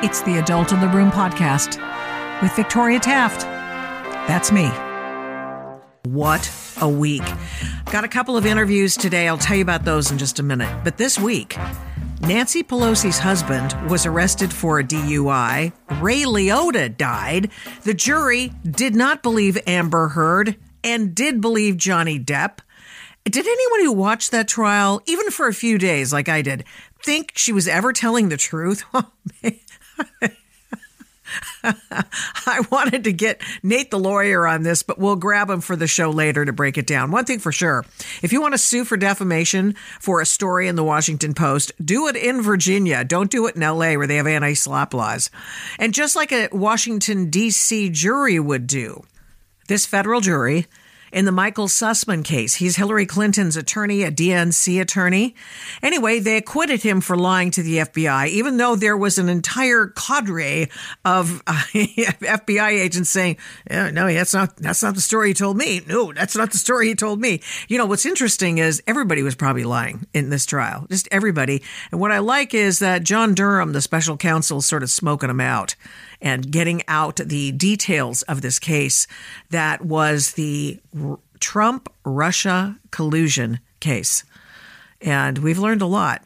It's the Adult in the Room podcast with Victoria Taft. That's me. What a week. Got a couple of interviews today. I'll tell you about those in just a minute. But this week, Nancy Pelosi's husband was arrested for a DUI. Ray Liotta died. The jury did not believe Amber Heard and did believe Johnny Depp. Did anyone who watched that trial, even for a few days like I did, think she was ever telling the truth? Oh, I wanted to get Nate the lawyer on this, but we'll grab him for the show later to break it down. One thing for sure if you want to sue for defamation for a story in the Washington Post, do it in Virginia. Don't do it in LA where they have anti SLAPP laws. And just like a Washington, D.C. jury would do, this federal jury in the Michael Sussmann case. He's Hillary Clinton's attorney, a DNC attorney. Anyway, they acquitted him for lying to the FBI, even though there was an entire cadre of uh, FBI agents saying, yeah, "No, that's not that's not the story he told me. No, that's not the story he told me." You know, what's interesting is everybody was probably lying in this trial, just everybody. And what I like is that John Durham, the special counsel, sort of smoking them out and getting out the details of this case that was the Trump Russia collusion case. And we've learned a lot.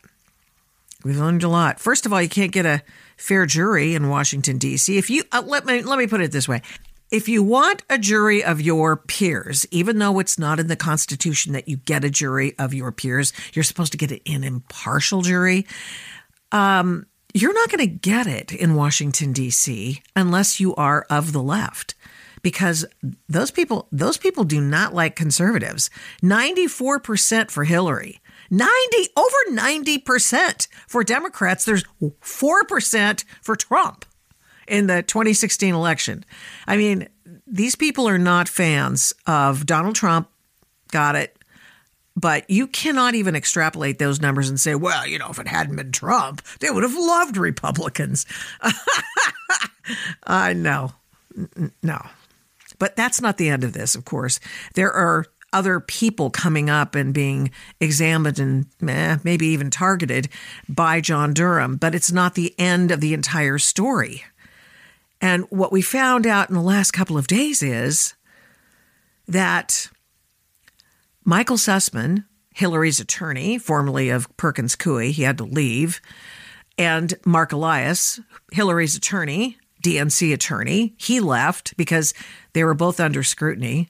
We've learned a lot. First of all, you can't get a fair jury in Washington D.C. If you uh, let me let me put it this way. If you want a jury of your peers, even though it's not in the Constitution that you get a jury of your peers, you're supposed to get an impartial jury. Um, you're not going to get it in Washington D.C. unless you are of the left because those people those people do not like conservatives. 94% for Hillary. 90 over 90% for Democrats. There's 4% for Trump in the 2016 election. I mean, these people are not fans of Donald Trump. Got it. But you cannot even extrapolate those numbers and say, well, you know, if it hadn't been Trump, they would have loved Republicans. I know. No. But that's not the end of this, of course. There are other people coming up and being examined and eh, maybe even targeted by John Durham, but it's not the end of the entire story. And what we found out in the last couple of days is that Michael Sussmann, Hillary's attorney, formerly of Perkins Coie, he had to leave, and Mark Elias, Hillary's attorney, DNC attorney, he left because they were both under scrutiny.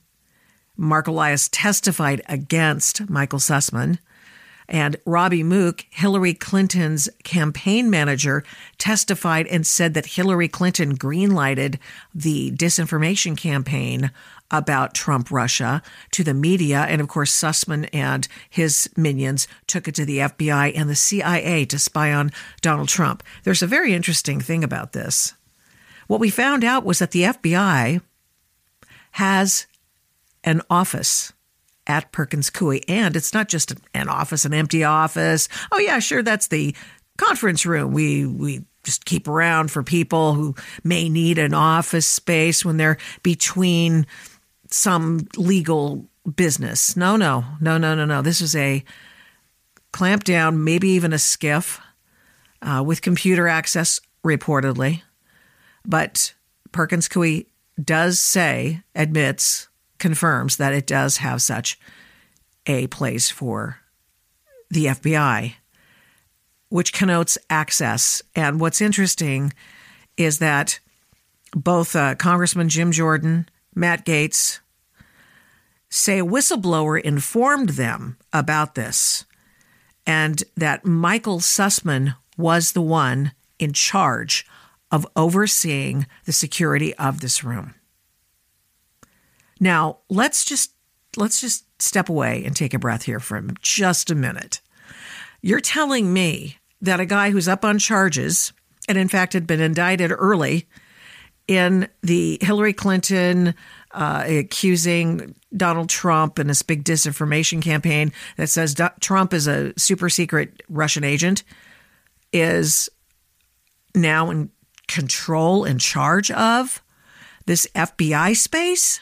Mark Elias testified against Michael Sussmann. And Robbie Mook, Hillary Clinton's campaign manager, testified and said that Hillary Clinton greenlighted the disinformation campaign about Trump Russia to the media. And of course, Sussmann and his minions took it to the FBI and the CIA to spy on Donald Trump. There's a very interesting thing about this. What we found out was that the FBI has an office at Perkins Coie. And it's not just an office, an empty office. Oh, yeah, sure, that's the conference room. We, we just keep around for people who may need an office space when they're between some legal business. No, no, no, no, no, no. This is a clamp down, maybe even a SCIF uh, with computer access, reportedly. But Perkins Coie does say, admits, confirms that it does have such a place for the FBI, which connotes access. And what's interesting is that both uh, Congressman Jim Jordan, Matt Gaetz, say a whistleblower informed them about this and that Michael Sussmann was the one in charge of overseeing the security of this room. Now, let's just let's just step away and take a breath here for just a minute. You're telling me that a guy who's up on charges and in fact had been indicted early in the Hillary Clinton uh, accusing Donald Trump in this big disinformation campaign that says Trump is a super secret Russian agent is now in control and charge of this FBI space?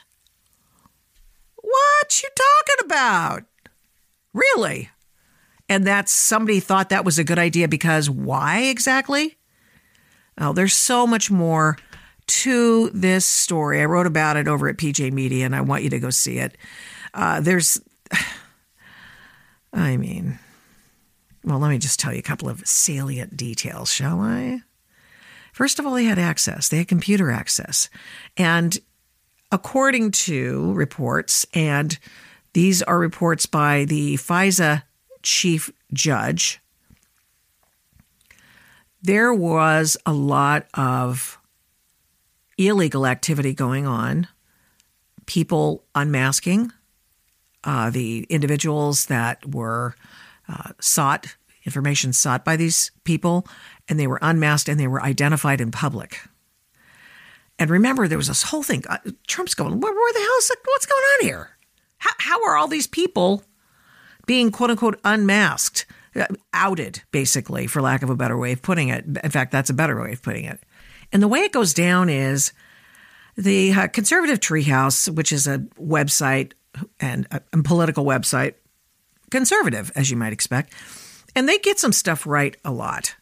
What you talking about? Really? And that somebody thought that was a good idea because why exactly? Oh, there's so much more to this story. I wrote about it over at PJ Media, and I want you to go see it. Uh, there's, I mean, well, let me just tell you a couple of salient details, shall I? First of all, they had access, they had computer access. And according to reports, and these are reports by the FISA chief judge, there was a lot of illegal activity going on, people unmasking uh, the individuals that were uh, sought, information sought by these people, and they were unmasked and they were identified in public. And remember, there was this whole thing. Uh, Trump's going, where, where the hell is it? What's going on here? How, how are all these people being quote unquote unmasked, uh, outed, basically, for lack of a better way of putting it? In fact, that's a better way of putting it. And the way it goes down is the uh, Conservative Treehouse, which is a website and a, a political website, conservative, as you might expect, and they get some stuff right a lot.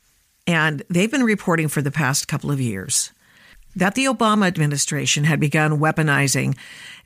And they've been reporting for the past couple of years that the Obama administration had begun weaponizing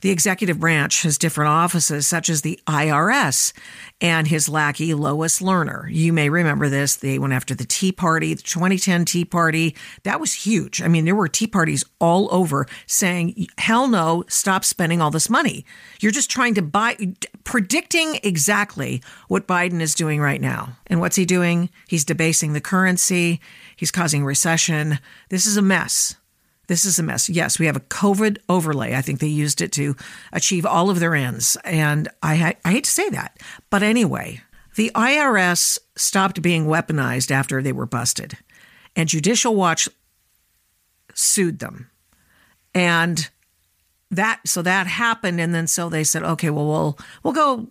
the executive branch, his different offices, such as the IRS and his lackey, Lois Lerner. You may remember this. They went after the Tea Party, the 2010 Tea Party. That was huge. I mean, there were Tea Parties all over saying, hell no, stop spending all this money. You're just trying to buy, predicting exactly what Biden is doing right now. And what's he doing? He's debasing the currency, he's causing recession. This is a mess. This is a mess. Yes, we have a COVID overlay. I think they used it to achieve all of their ends. And I, I hate to say that. But anyway, the IRS stopped being weaponized after they were busted, and Judicial Watch sued them. And that so that happened and then so they said okay well we'll we'll go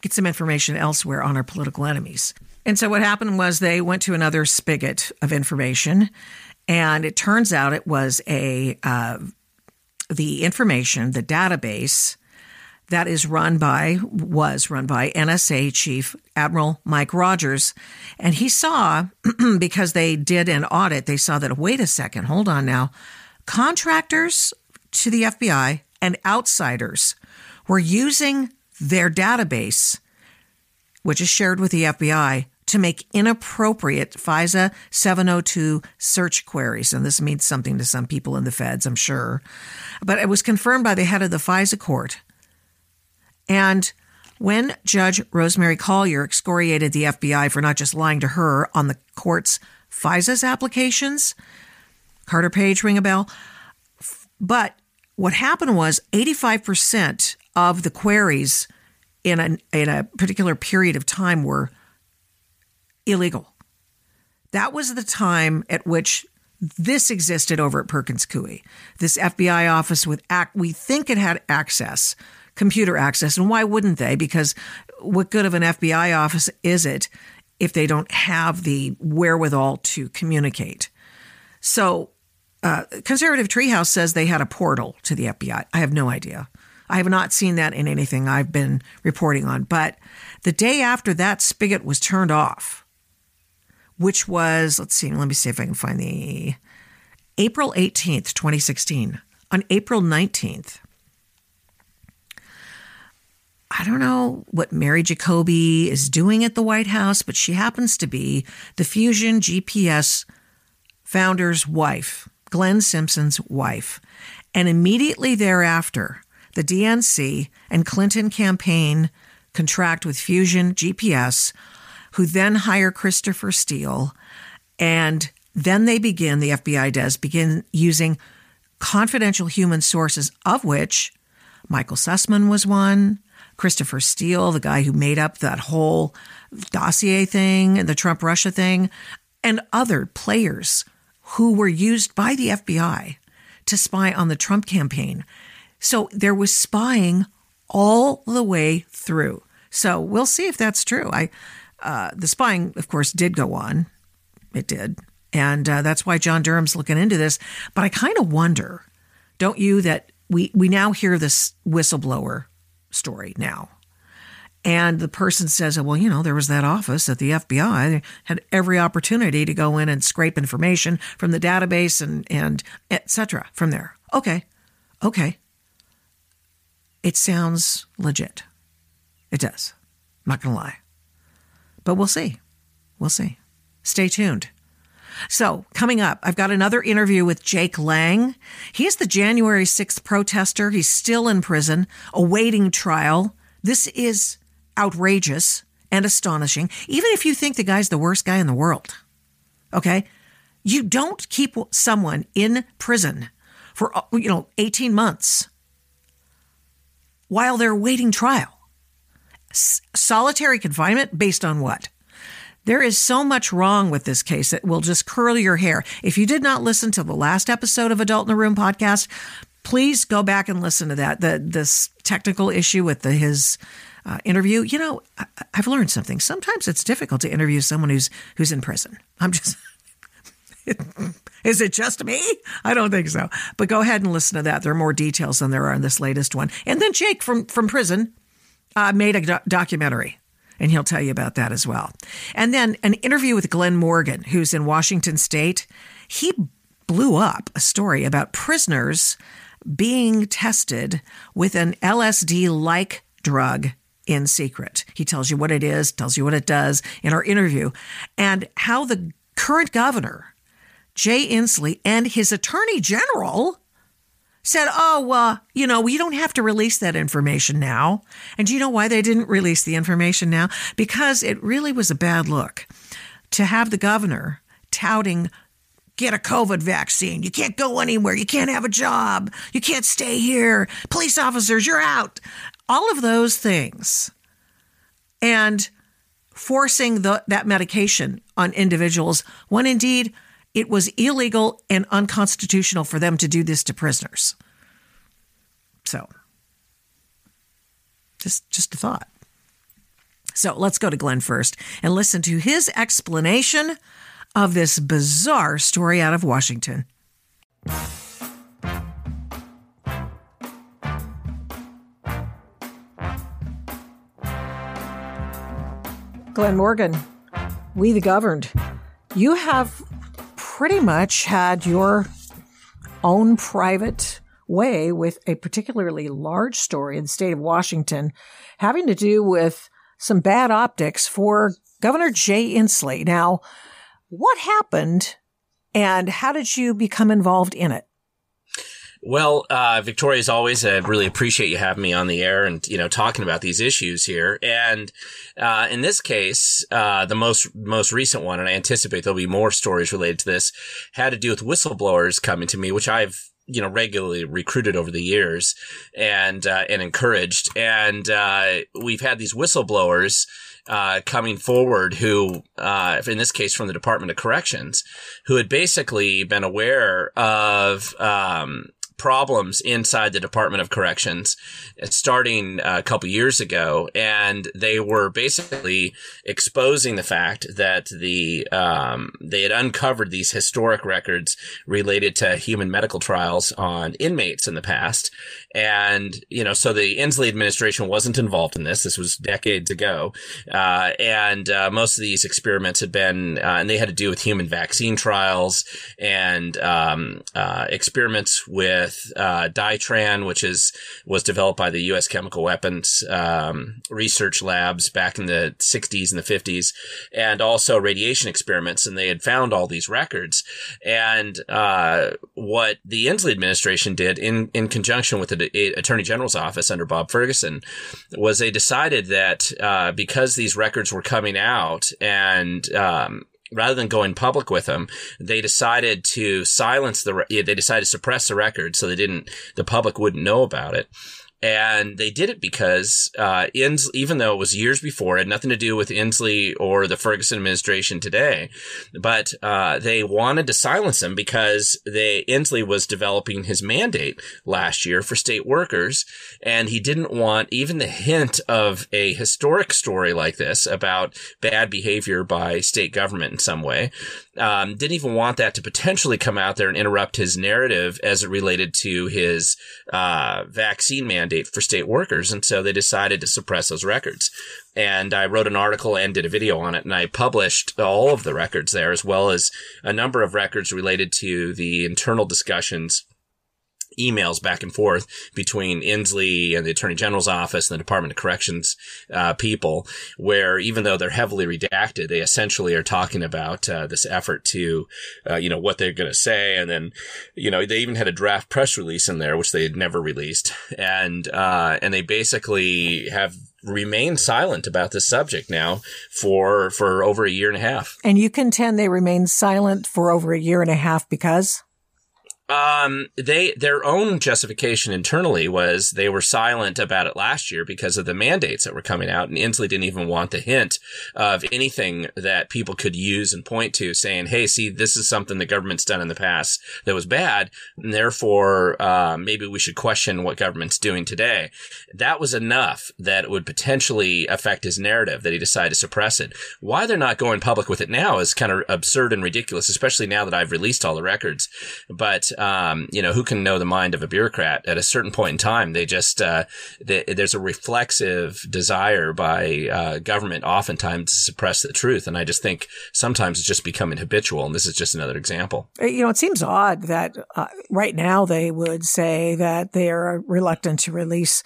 get some information elsewhere on our political enemies and so what happened was they went to another spigot of information and it turns out it was a uh, the information, the database that is run by was run by NSA Chief Admiral Mike Rogers, and he saw because they did an audit, they saw that wait a second, hold on now, contractors to the FBI and outsiders were using their database, which is shared with the FBI, to make inappropriate FISA 702 search queries. And this means something to some people in the feds, I'm sure. But it was confirmed by the head of the FISA court. And when Judge Rosemary Collyer excoriated the FBI for not just lying to her on the court's FISA's applications, Carter Page ring a bell. But what happened was 85% of the queries in a, in a particular period of time were illegal. That was the time at which this existed over at Perkins Coie. This FBI office with act we think it had access, computer access, and why wouldn't they? Because what good of an FBI office is it if they don't have the wherewithal to communicate? So, uh, Conservative Treehouse says they had a portal to the FBI. I have no idea. I have not seen that in anything I've been reporting on. But the day after that spigot was turned off, which was, let's see, let me see if I can find the April 18th, 2016. On April 19th, I don't know what Mary Jacoby is doing at the White House, but she happens to be the Fusion GPS founder's wife, Glenn Simpson's wife. And immediately thereafter, the DNC and Clinton campaign contract with Fusion GPS who then hire Christopher Steele. And then they begin, the FBI does, begin using confidential human sources, of which Michael Sussmann was one, Christopher Steele, the guy who made up that whole dossier thing and the Trump Russia thing, and other players who were used by the FBI to spy on the Trump campaign. So there was spying all the way through. So we'll see if that's true. I uh, the spying, of course, did go on. It did. And uh, that's why John Durham's looking into this. But I kind of wonder, don't you, that we, we now hear this whistleblower story now. And the person says, well, you know, there was that office at the FBI. They had every opportunity to go in and scrape information from the database and, and et cetera from there. Okay. Okay. It sounds legit. It does. I'm not going to lie. But we'll see. We'll see. Stay tuned. So, coming up, I've got another interview with Jake Lang. He's the January 6th protester. He's still in prison, awaiting trial. This is outrageous and astonishing, even if you think the guy's the worst guy in the world. Okay? You don't keep someone in prison for, uh, you know, 18 months while they're waiting trial. Solitary confinement based on what? There is so much wrong with this case that will just curl your hair. If you did not listen to the last episode of Adult in the Room podcast, please go back and listen to that. The this technical issue with the, his uh, interview. You know, I, I've learned something. Sometimes it's difficult to interview someone who's who's in prison. I'm just. Is it just me? I don't think so. But go ahead and listen to that. There are more details than there are in this latest one. And then Jake from from prison uh, made a do- documentary and he'll tell you about that as well. And then an interview with Glen Morgan, who's in Washington State. He blew up a story about prisoners being tested with an LSD like drug in secret. He tells you what it is, tells you what it does in our interview, and how the current governor, Jay Inslee, and his attorney general said, oh, uh, you know, we don't have to release that information now. And do you know why they didn't release the information now? Because it really was a bad look to have the governor touting, get a COVID vaccine. You can't go anywhere. You can't have a job. You can't stay here. Police officers, you're out. All of those things. And forcing the, that medication on individuals when indeed it was illegal and unconstitutional for them to do this to prisoners. So, just just a thought. So, let's go to Glen first and listen to his explanation of this bizarre story out of Washington. Glen Morgan, we the governed. You have pretty much had your own private way with a particularly large story in the state of Washington having to do with some bad optics for Governor Jay Inslee. Now, what happened and how did you become involved in it? Well, uh, Victoria, as always, I really appreciate you having me on the air and, you know, talking about these issues here. And, uh, in this case, uh, the most, most recent one, and I anticipate there'll be more stories related to this, had to do with whistleblowers coming to me, which I've, you know, regularly recruited over the years and, uh, and encouraged. And, uh, we've had these whistleblowers, uh, coming forward who, uh, in this case from the Department of Corrections, who had basically been aware of, um, problems inside the Department of Corrections starting a couple years ago. And they were basically exposing the fact that the, um, they had uncovered these historic records related to human medical trials on inmates in the past. And, you know, so the Inslee administration wasn't involved in this. This was decades ago. Uh, and, uh, most of these experiments had been, uh, and they had to do with human vaccine trials and, um, uh, experiments with, uh, Ditran, which is, was developed by the U.S. Chemical Weapons, um, research labs back in the 60s and the 50s and also radiation experiments. And they had found all these records. And, uh, what the Inslee administration did in, in conjunction with the Attorney General's office under Bob Ferguson was they decided that uh, because these records were coming out and um, rather than going public with them, they decided to silence the. They decided to suppress the record so they didn't. The public wouldn't know about it. And they did it because, uh, even though it was years before, had nothing to do with Inslee or the Ferguson administration today, but, uh, they wanted to silence him because they, Inslee was developing his mandate last year for state workers. And he didn't want even the hint of a historic story like this about bad behavior by state government in some way um, didn't even want that to potentially come out there and interrupt his narrative as it related to his uh, vaccine mandate for state workers. And so they decided to suppress those records. And I wrote an article and did a video on it and I published all of the records there as well as a number of records related to the internal discussions emails back and forth between Inslee and the Attorney General's office and the Department of Corrections uh, people, where even though they're heavily redacted, they essentially are talking about uh, this effort to, uh, you know, what they're going to say, and then, you know, they even had a draft press release in there which they had never released, and uh, and they basically have remained silent about this subject now for for over a year and a half. And you contend they remained silent for over a year and a half because um, they their own justification internally was they were silent about it last year because of the mandates that were coming out, and Inslee didn't even want the hint of anything that people could use and point to, saying, "Hey, see, this is something the government's done in the past that was bad, and therefore uh, maybe we should question what government's doing today." That was enough that it would potentially affect his narrative that he decided to suppress it. Why they're not going public with it now is kind of absurd and ridiculous, especially now that I've released all the records, but um, you know, who can know the mind of a bureaucrat at a certain point in time? They just, uh, they, there's a reflexive desire by, uh, government oftentimes to suppress the truth. And I just think sometimes it's just becoming habitual. And this is just another example. Uh, you know, it seems odd that uh, right now they would say that they are reluctant to release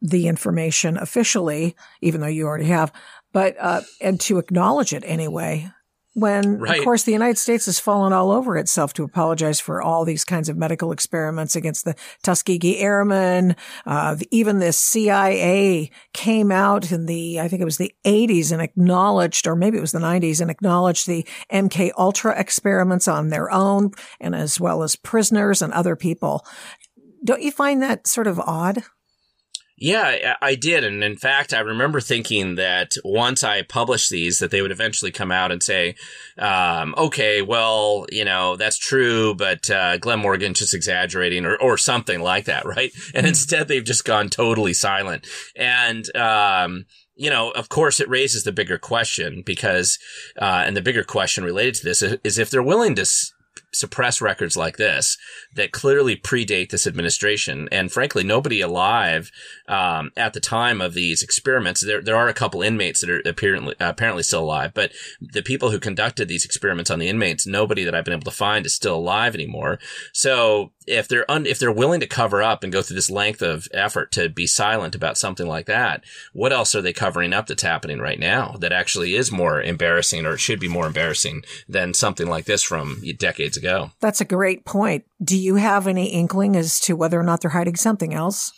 the information officially, even though you already have, but, uh, and to acknowledge it anyway when right. of course the United States has fallen all over itself to apologize for all these kinds of medical experiments against the Tuskegee Airmen. Uh, even the CIA came out in the, I think it was the 80s and acknowledged, or maybe it was the 90s and acknowledged the MK Ultra experiments on their own and as well as prisoners and other people. Don't you find that sort of odd? Yeah, I did. And in fact, I remember thinking that once I published these, that they would eventually come out and say, um, okay, well, you know, that's true, but, uh, Glen Morgan just exaggerating or, or something like that, right? And mm-hmm. instead they've just gone totally silent. And, um, you know, of course, it raises the bigger question because, uh, and the bigger question related to this is if they're willing to s- suppress records like this that clearly predate this administration. And frankly, nobody alive um, at the time of these experiments. There, there are a couple inmates that are apparently apparently still alive, but the people who conducted these experiments on the inmates, nobody that I've been able to find is still alive anymore. So if they're un, if they're willing to cover up and go through this length of effort to be silent about something like that, what else are they covering up that's happening right now that actually is more embarrassing or should be more embarrassing than something like this from decades ago? That's a great point. Do you have any inkling as to whether or not they're hiding something else?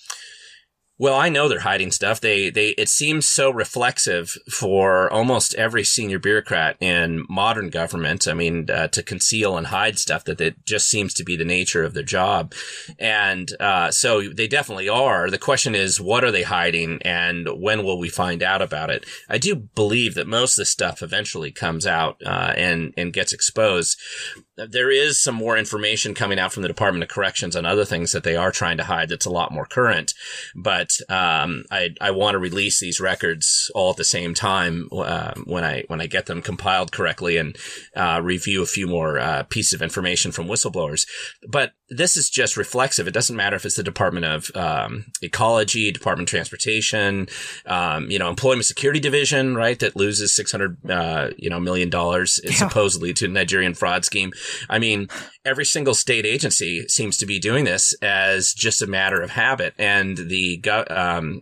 Well, I know they're hiding stuff. They, they, it seems so reflexive for almost every senior bureaucrat in modern government. I mean, uh, to conceal and hide stuff that it just seems to be the nature of their job. And, uh, so they definitely are. The question is, what are they hiding and when will we find out about it? I do believe that most of this stuff eventually comes out, uh, and, and gets exposed there is some more information coming out from the Department of Corrections on other things that they are trying to hide that's a lot more current. But um, I I want to release these records all at the same time uh, when I when I get them compiled correctly and uh, review a few more uh, pieces of information from whistleblowers. But this is just reflexive. It doesn't matter if it's the Department of um, Ecology, Department of Transportation, um, you know, Employment Security Division, right, that loses six hundred uh, you know million dollars yeah. supposedly to Nigerian fraud scheme. I mean, every single state agency seems to be doing this as just a matter of habit. And the um,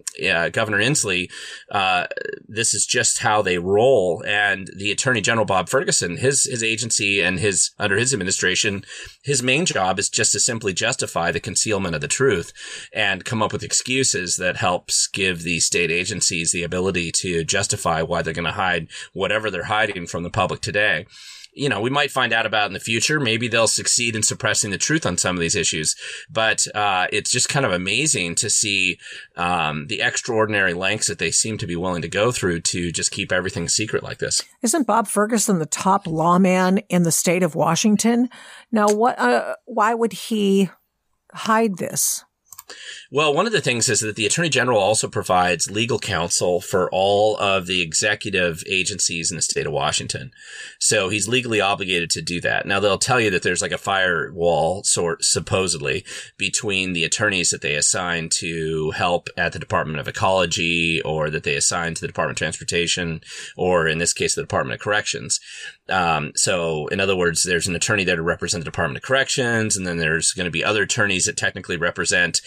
Governor Inslee, uh, this is just how they roll. And the Attorney General Bob Ferguson, his his agency and his under his administration, his main job is just to simply justify the concealment of the truth and come up with excuses that helps give the state agencies the ability to justify why they're going to hide whatever they're hiding from the public today you know, we might find out about in the future. Maybe they'll succeed in suppressing the truth on some of these issues. But uh, it's just kind of amazing to see um, the extraordinary lengths that they seem to be willing to go through to just keep everything secret like this. Isn't Bob Ferguson the top lawman in the state of Washington? Now, what? Uh, why would he hide this? Well, one of the things is that the Attorney General also provides legal counsel for all of the executive agencies in the state of Washington. So he's legally obligated to do that. Now they'll tell you that there's like a firewall sort supposedly between the attorneys that they assign to help at the Department of Ecology or that they assign to the Department of Transportation or in this case the Department of Corrections. Um, so in other words, there's an attorney there to represent the Department of Corrections, and then there's going to be other attorneys that technically represent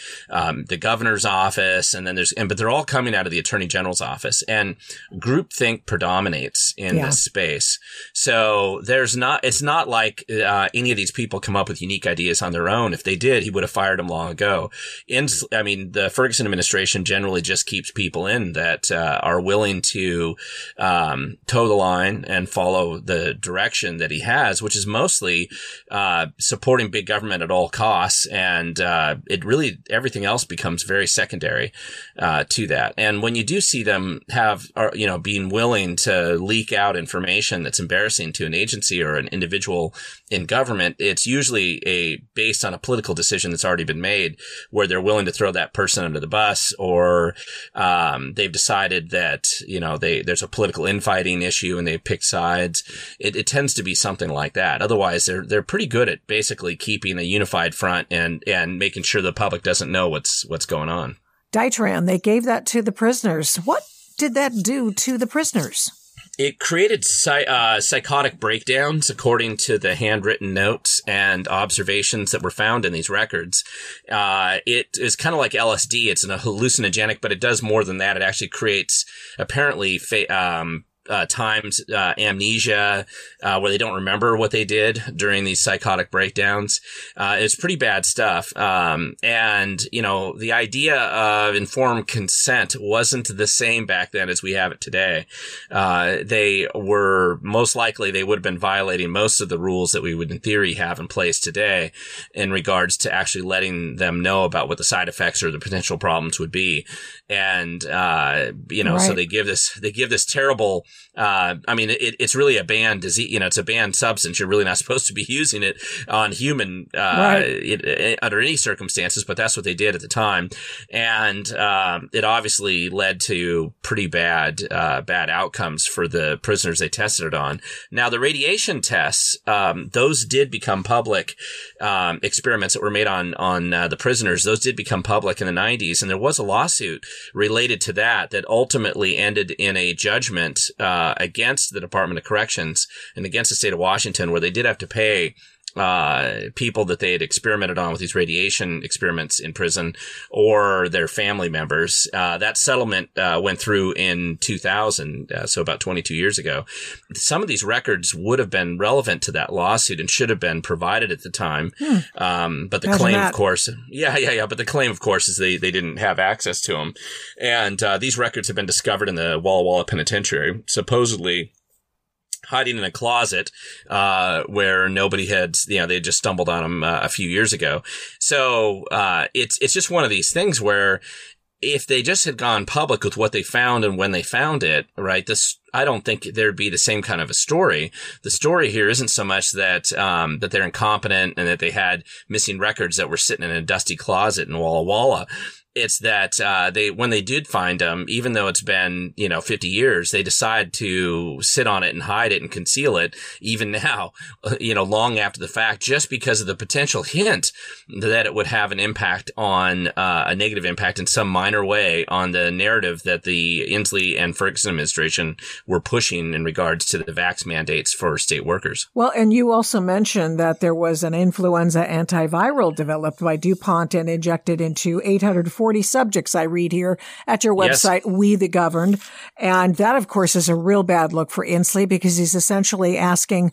um, the governor's office, and then there's and but they're all coming out of the Attorney General's office, and groupthink predominates in yeah. this space. So there's not it's not like uh, any of these people come up with unique ideas on their own. If they did, he would have fired them long ago. In I mean, the Ferguson administration generally just keeps people in that uh, are willing to um, toe the line and follow the direction that he has, which is mostly uh, supporting big government at all costs, and uh, it really everything else becomes very secondary uh, to that. And when you do see them have, or, you know, being willing to leak out information that's embarrassing to an agency or an individual in government, it's usually a based on a political decision that's already been made, where they're willing to throw that person under the bus, or um, they've decided that you know they there's a political infighting issue and they pick sides it, it tends to be something like that. Otherwise, they're they're pretty good at basically keeping a unified front and and making sure the public doesn't know what's what's going on. Ditran, they gave that to the prisoners. What did that do to the prisoners? It created uh, psychotic breakdowns, according to the handwritten notes and observations that were found in these records. Uh, it is kind of like LSD. It's an hallucinogenic, but it does more than that. It actually creates apparently fa- um, uh, times uh, amnesia, uh, where they don't remember what they did during these psychotic breakdowns. Uh, it's pretty bad stuff. Um, and you know, the idea of informed consent wasn't the same back then as we have it today. Uh, they were most likely they would have been violating most of the rules that we would, in theory, have in place today in regards to actually letting them know about what the side effects or the potential problems would be. And uh, you know, right. so they give this they give this terrible uh, I mean, it, it's really a banned disease. You know, it's a banned substance. You're really not supposed to be using it on human uh, right. it, it, under any circumstances, but that's what they did at the time, and um, it obviously led to pretty bad uh, bad outcomes for the prisoners they tested it on. Now, the radiation tests, um, those did become public um, experiments that were made on on uh, the prisoners. Those did become public in the 90s, and there was a lawsuit related to that that ultimately ended in a judgment uh, against the Department of Corrections and against the state of Washington, where they did have to pay uh, people that they had experimented on with these radiation experiments in prison or their family members. Uh, that settlement uh, went through in 2000, uh, so about 22 years ago. Some of these records would have been relevant to that lawsuit and should have been provided at the time. Hmm. Um, but the Imagine claim, that. of course, yeah, yeah, yeah. But the claim, of course, is they, they didn't have access to them. And uh, these records have been discovered in the Walla Walla Penitentiary. Supposedly, hiding in a closet uh, where nobody had, you know, they just stumbled on him uh, a few years ago. So uh, it's it's just one of these things where if they just had gone public with what they found and when they found it, right? This I don't think there'd be the same kind of a story. The story here isn't so much that um, that they're incompetent and that they had missing records that were sitting in a dusty closet in Walla Walla it's that uh, they when they did find them, even though it's been you know 50 years, they decide to sit on it and hide it and conceal it. Even now, you know, long after the fact, just because of the potential hint that it would have an impact on uh, a negative impact in some minor way on the narrative that the Inslee and Ferguson administration were pushing in regards to the vax mandates for state workers. Well, and you also mentioned that there was an influenza antiviral developed by DuPont and injected into 840 40 subjects I read here at your website, yes. We the Governed. And that, of course, is a real bad look for Inslee because he's essentially asking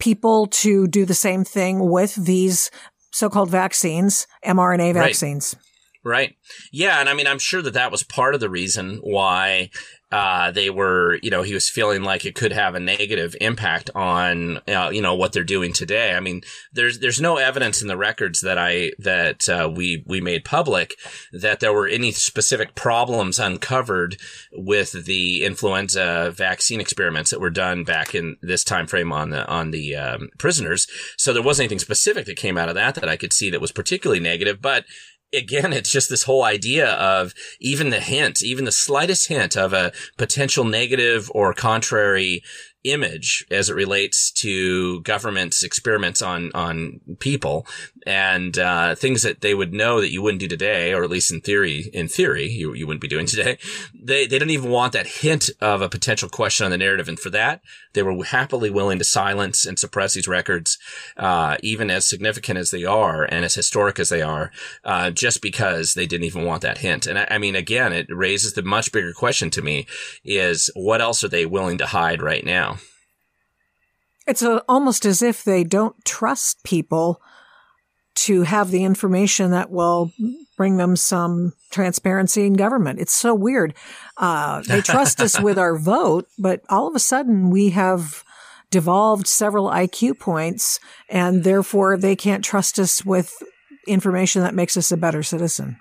people to do the same thing with these so-called vaccines, mRNA vaccines. Right. right. Yeah. And I mean, I'm sure that that was part of the reason why uh, they were, you know, he was feeling like it could have a negative impact on, uh, you know, what they're doing today. I mean, there's there's no evidence in the records that I that uh, we we made public that there were any specific problems uncovered with the influenza vaccine experiments that were done back in this time frame on the on the um, prisoners. So there wasn't anything specific that came out of that that I could see that was particularly negative, but again, it's just this whole idea of even the hint, even the slightest hint of a potential negative or contrary image as it relates to government's experiments on on people and uh, things that they would know that you wouldn't do today, or at least in theory, in theory, you, you wouldn't be doing today. They they don't even want that hint of a potential question on the narrative, and for that, they were happily willing to silence and suppress these records, uh, even as significant as they are and as historic as they are, uh, just because they didn't even want that hint. And I, I mean, again, it raises the much bigger question to me: is what else are they willing to hide right now? It's a, almost as if they don't trust people to have the information that will bring them some transparency in government. It's so weird. Uh, they trust us with our vote, but all of a sudden we have devolved several IQ points and therefore they can't trust us with information that makes us a better citizen.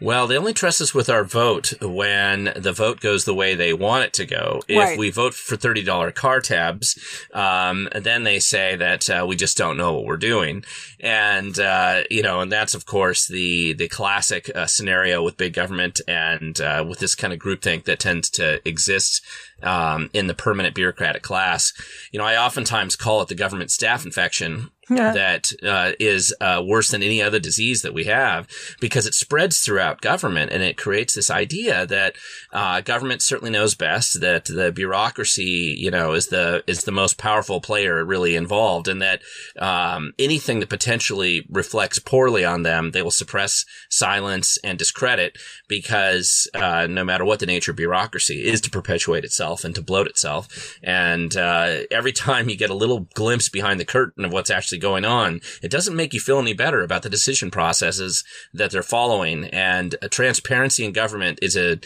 Well, they only trust us with our vote when the vote goes the way they want it to go. If right. we vote for $30 car tabs, um, then they say that uh, we just don't know what we're doing. And, uh, you know, and that's, of course, the, the classic uh, scenario with big government and uh, with this kind of groupthink that tends to exist um, in the permanent bureaucratic class. You know, I oftentimes call it the government staff infection yeah. that uh, is uh, worse than any other disease that we have because it spreads throughout government and it creates this idea that uh, government certainly knows best that the bureaucracy you know is the is the most powerful player really involved and that um, anything that potentially reflects poorly on them they will suppress silence and discredit because uh, no matter what the nature of bureaucracy is to perpetuate itself and to bloat itself and uh, every time you get a little glimpse behind the curtain of what's actually actually going on, it doesn't make you feel any better about the decision processes that they're following. And uh, transparency in government is a,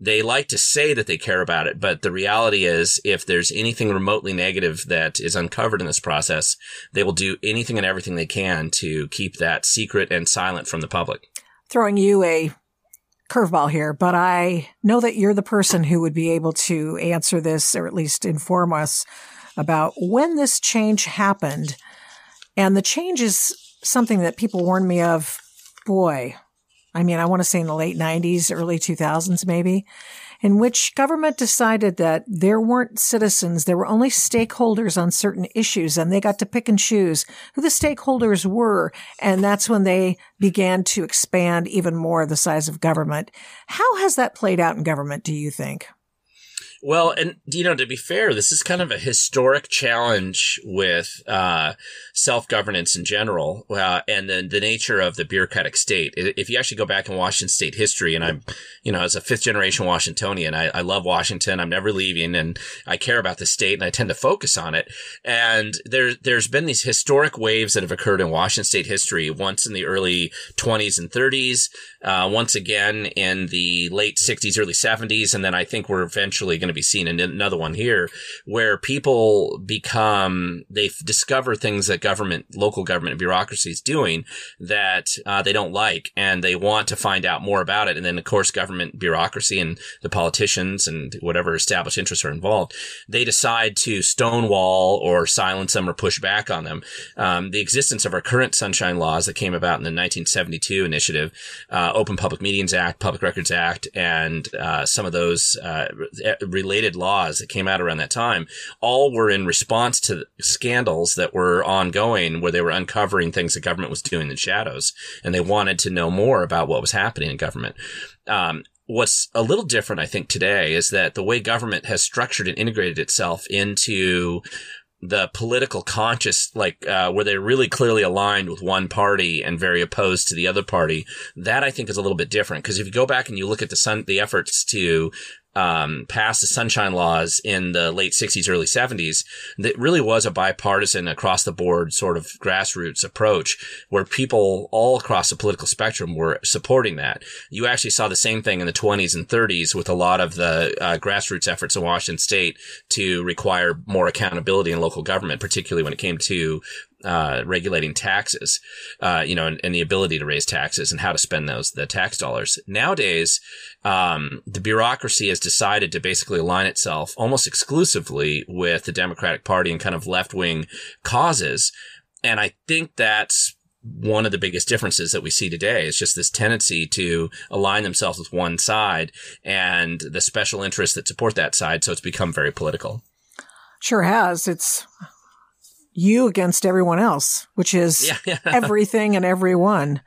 they like to say that they care about it, but the reality is if there's anything remotely negative that is uncovered in this process, they will do anything and everything they can to keep that secret and silent from the public. Throwing you a curveball here, but I know that you're the person who would be able to answer this or at least inform us about when this change happened and the change is something that people warned me of, boy, I mean, I want to say in the late 90s, early 2000s, maybe, in which government decided that there weren't citizens, there were only stakeholders on certain issues, and they got to pick and choose who the stakeholders were. And that's when they began to expand even more the size of government. How has that played out in government, do you think? Well, and you know, to be fair, this is kind of a historic challenge with uh, self governance in general, uh, and then the nature of the bureaucratic state. If you actually go back in Washington state history, and I'm, you know, as a fifth generation Washingtonian, I, I love Washington. I'm never leaving, and I care about the state, and I tend to focus on it. And there, there's been these historic waves that have occurred in Washington state history. Once in the early 20s and 30s, uh, once again in the late 60s, early 70s, and then I think we're eventually going to be seeing another one here where people become, they discover things that government, local government bureaucracy is doing that uh, they don't like and they want to find out more about it. And then, of course, government bureaucracy and the politicians and whatever established interests are involved, they decide to stonewall or silence them or push back on them. Um, the existence of our current sunshine laws that came about in the 1972 initiative, uh, Open Public Meetings Act, Public Records Act, and uh, some of those uh, related laws that came out around that time, all were in response to scandals that were ongoing, where they were uncovering things the government was doing in the shadows, and they wanted to know more about what was happening in government. Um, what's a little different, I think, today is that the way government has structured and integrated itself into the political conscious, like uh, where they're really clearly aligned with one party and very opposed to the other party. That I think is a little bit different because if you go back and you look at the sun, the efforts to um, passed the sunshine laws in the late 60s, early 70s, that really was a bipartisan across the board sort of grassroots approach where people all across the political spectrum were supporting that. You actually saw the same thing in the 20s and 30s with a lot of the uh, grassroots efforts in Washington state to require more accountability in local government, particularly when it came to uh, regulating taxes, uh, you know, and, and, the ability to raise taxes and how to spend those the tax dollars. Nowadays, um, the bureaucracy has decided to basically align itself almost exclusively with the Democratic Party and kind of left wing causes, and I think that's one of the biggest differences that we see today. It's just this tendency to align themselves with one side and the special interests that support that side. So it's become very political. Sure has. It's you against everyone else, which is yeah, yeah. everything and everyone.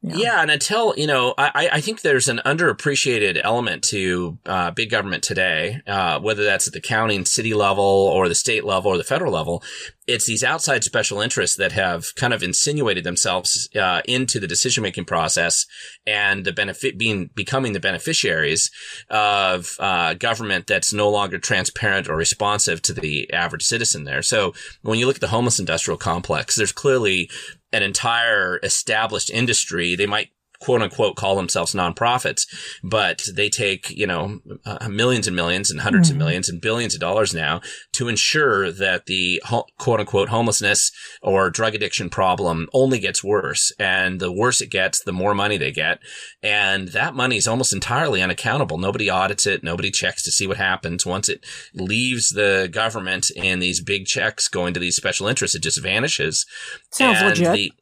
Yeah. yeah. and until you know, I, I think there's an underappreciated element to uh, big government today, uh, whether that's at the county and city level or the state level or the federal level. It's these outside special interests that have kind of insinuated themselves uh, into the decision making process and the benefit being becoming the beneficiaries of uh, government that's no longer transparent or responsive to the average citizen there. So when you look at the homeless industrial complex, there's clearly an entire established industry. They might quote unquote call themselves nonprofits, but they take, you know, uh, millions and millions and 100s mm-hmm. of millions and billions of dollars now to ensure that the ho- quote unquote homelessness or drug addiction problem only gets worse. And the worse it gets, the more money they get. And that money is almost entirely unaccountable. Nobody audits it. Nobody checks to see what happens. Once it leaves the government and these big checks going to these special interests, it just vanishes. Sounds and legit. The,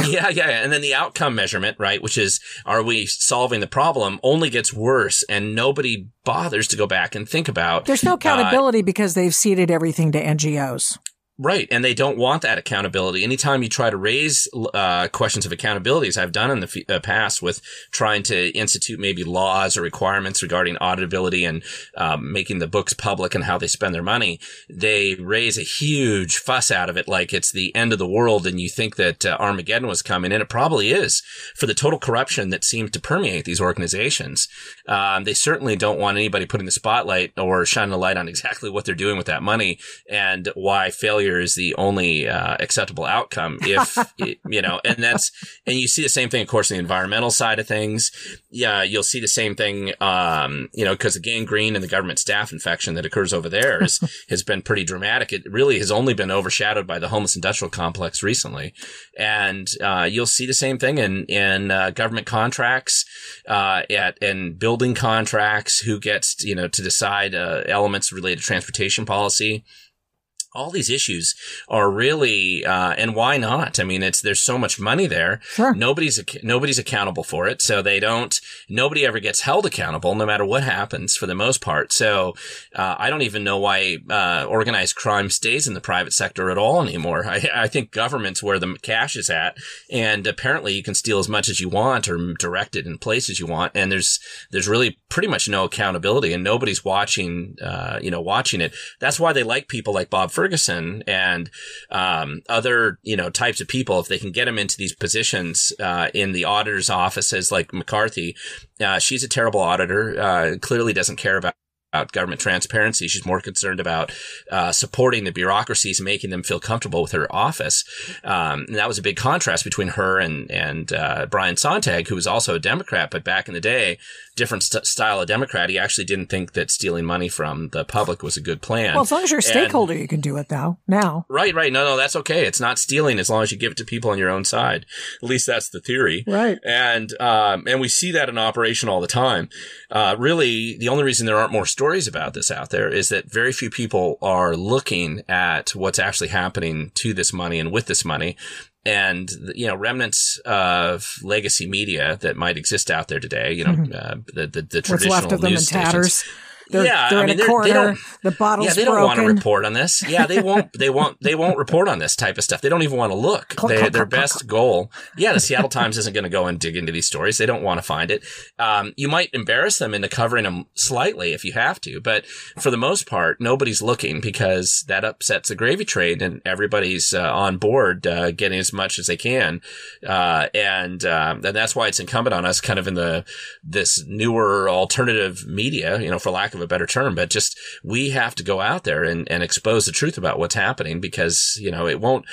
yeah, yeah, and then the outcome measurement, right, which is are we solving the problem, only gets worse, and nobody bothers to go back and think about. There's no accountability uh, because they've ceded everything to NGOs. Right. And they don't want that accountability. Anytime you try to raise uh, questions of accountability, as I've done in the f- uh, past with trying to institute maybe laws or requirements regarding auditability and um, making the books public and how they spend their money, they raise a huge fuss out of it like it's the end of the world and you think that uh, Armageddon was coming. And it probably is for the total corruption that seems to permeate these organizations. Um, they certainly don't want anybody putting the spotlight or shining a light on exactly what they're doing with that money and why failure failure is the only uh, acceptable outcome. If you know, and that's and you see the same thing, of course, in the environmental side of things. Yeah, you'll see the same thing. Um, you know, because the gangrene and the government staph infection that occurs over there is, has been pretty dramatic. It really has only been overshadowed by the homeless industrial complex recently, and uh, you'll see the same thing in in uh, government contracts, uh, at and building contracts. Who gets you know to decide uh, elements related to transportation policy? All these issues are really, uh, and why not? I mean, it's, there's so much money there. Sure. Nobody's, nobody's accountable for it. So they don't, nobody ever gets held accountable no matter what happens for the most part. So, uh, I don't even know why, uh, organized crime stays in the private sector at all anymore. I, I think government's where the cash is at. And apparently you can steal as much as you want or direct it in places you want. And there's, there's really pretty much no accountability and nobody's watching, uh, you know, watching it. That's why they like people like Bob Ferguson and um, other you know types of people if they can get them into these positions uh, in the auditor's offices like McCarthy. Uh, she's a terrible auditor. Uh, clearly doesn't care about about government transparency. She's more concerned about uh, supporting the bureaucracies, making them feel comfortable with her office. Um, and that was a big contrast between her and and uh, Brian Sonntag, who was also a Democrat, but back in the day different st- style of Democrat. He actually didn't think that stealing money from the public was a good plan. Well, as long as you're a stakeholder, and, you can do it though. Now, right, right. No, no, that's okay. It's not stealing as long as you give it to people on your own side. At least that's the theory. Right. And um, and we see that in operation all the time. Uh, really, the only reason there aren't more stories about this out there is that very few people are looking at what's actually happening to this money and with this money and you know remnants of legacy media that might exist out there today. You know, mm-hmm. uh, the, the the traditional What's left of them in tatters. They're, yeah, they're I mean, in a corner. The bottle's Yeah, they don't broken. want to report on this. Yeah, they won't. They won't. They won't report on this type of stuff. They don't even want to look. They, their best goal. Yeah, the Seattle Times isn't going to go and dig into these stories. They don't want to find it. Um, you might embarrass them into covering them slightly if you have to, but for the most part, nobody's looking because that upsets the gravy train, and everybody's uh, on board uh, getting as much as they can. Uh, and um, and that's why it's incumbent on us, kind of in the this newer alternative media, you know, for lack of a better term, but just we have to go out there and, and expose the truth about what's happening because, you know, it won't,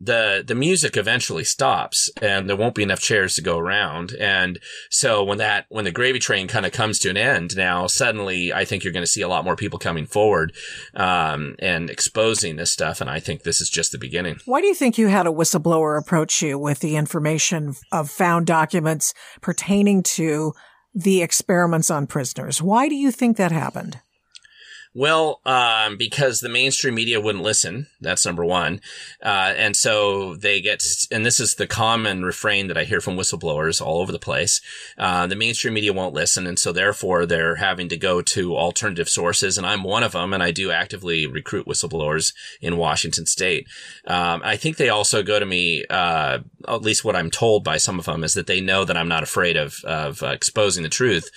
the, the music eventually stops and there won't be enough chairs to go around. And so when that, when the gravy train kind of comes to an end now, suddenly I think you're going to see a lot more people coming forward, um, and exposing this stuff. And I think this is just the beginning. Why do you think you had a whistleblower approach you with the information of found documents pertaining to the experiments on prisoners. Why do you think that happened? Well, um, because the mainstream media wouldn't listen. That's number one. Uh, and so they get, and this is the common refrain that I hear from whistleblowers all over the place. Uh, the mainstream media won't listen. And so therefore they're having to go to alternative sources. And I'm one of them. And I do actively recruit whistleblowers in Washington state. Um, I think they also go to me, uh, at least what I'm told by some of them is that they know that I'm not afraid of, of uh, exposing the truth.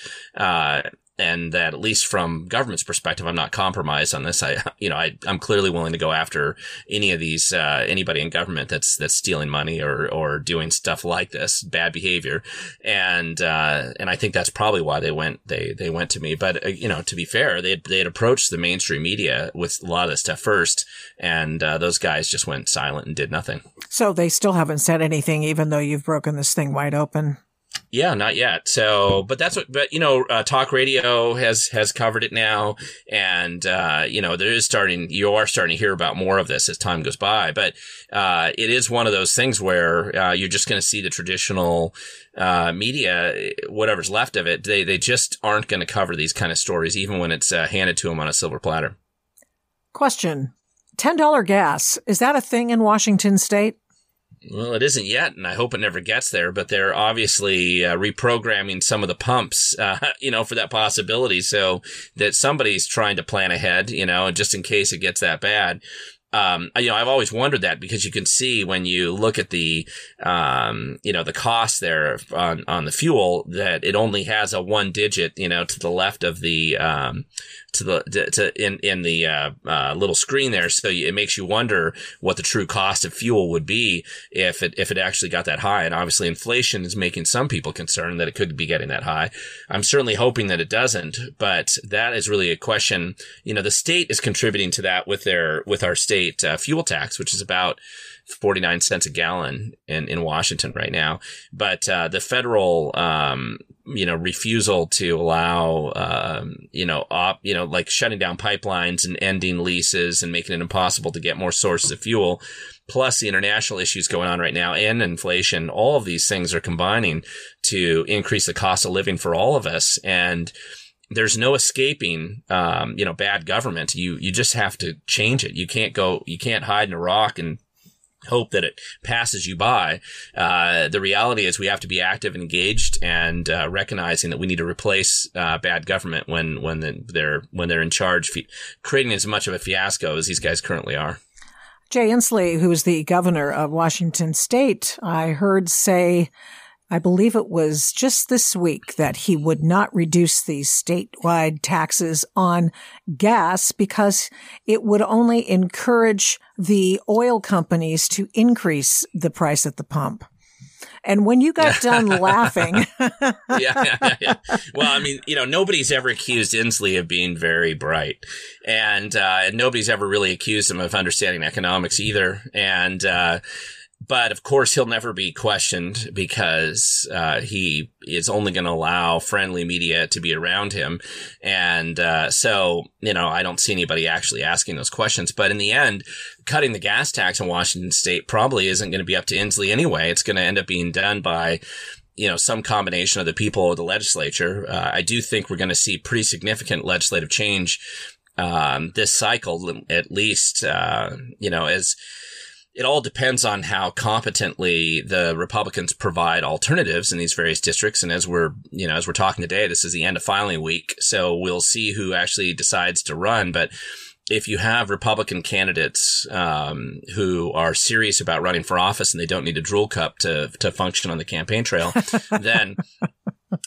And that at least from government's perspective, I'm not compromised on this. I, you know, I, I'm clearly willing to go after any of these, uh, anybody in government that's, that's stealing money or, or doing stuff like this, bad behavior. And, uh, and I think that's probably why they went, they, they went to me. But, uh, you know, to be fair, they they had approached the mainstream media with a lot of this stuff first. And, uh, those guys just went silent and did nothing. So they still haven't said anything, even though you've broken this thing wide open. Yeah, not yet. So, but that's what, but you know, uh, talk radio has, has covered it now. And, uh, you know, there is starting, you are starting to hear about more of this as time goes by. But, uh, it is one of those things where, uh, you're just going to see the traditional, uh, media, whatever's left of it. They, they just aren't going to cover these kind of stories, even when it's uh, handed to them on a silver platter. Question. $10 gas. Is that a thing in Washington state? Well, it isn't yet, and I hope it never gets there. But they're obviously uh, reprogramming some of the pumps, uh, you know, for that possibility, so that somebody's trying to plan ahead, you know, just in case it gets that bad. Um, you know, I've always wondered that because you can see when you look at the, um, you know, the cost there on, on the fuel that it only has a one digit, you know, to the left of the, um, to the to in in the uh, uh, little screen there, so it makes you wonder what the true cost of fuel would be if it if it actually got that high. And obviously, inflation is making some people concerned that it could be getting that high. I'm certainly hoping that it doesn't, but that is really a question. You know, the state is contributing to that with their with our state uh, fuel tax, which is about 49 cents a gallon in, in Washington right now. But, uh, the federal, um, you know, refusal to allow, um, you know, op, you know, like shutting down pipelines and ending leases and making it impossible to get more sources of fuel, plus the international issues going on right now and inflation, all of these things are combining to increase the cost of living for all of us. And, there's no escaping, um, you know, bad government. You, you just have to change it. You can't go, you can't hide in a rock and hope that it passes you by. Uh, the reality is we have to be active and engaged and uh, recognizing that we need to replace uh, bad government when when the, they're when they're in charge, creating as much of a fiasco as these guys currently are. Jay Inslee, who is the governor of Washington State, I heard say I believe it was just this week that he would not reduce the statewide taxes on gas because it would only encourage the oil companies to increase the price at the pump. And when you got done laughing, yeah, yeah, yeah, Well, I mean, you know, nobody's ever accused Inslee of being very bright, and uh, nobody's ever really accused him of understanding economics either. And uh, but of course he'll never be questioned because uh, he is only going to allow friendly media to be around him and uh, so you know i don't see anybody actually asking those questions but in the end cutting the gas tax in washington state probably isn't going to be up to inslee anyway it's going to end up being done by you know, some combination of the people of the legislature. Uh, I do think we're going to see pretty significant legislative change um, this cycle, at least. Uh, you know, as it all depends on how competently the Republicans provide alternatives in these various districts. And as we're, you know, as we're talking today, this is the end of filing week. So we'll see who actually decides to run. But if you have Republican candidates um, who are serious about running for office and they don't need a drool cup to to function on the campaign trail, then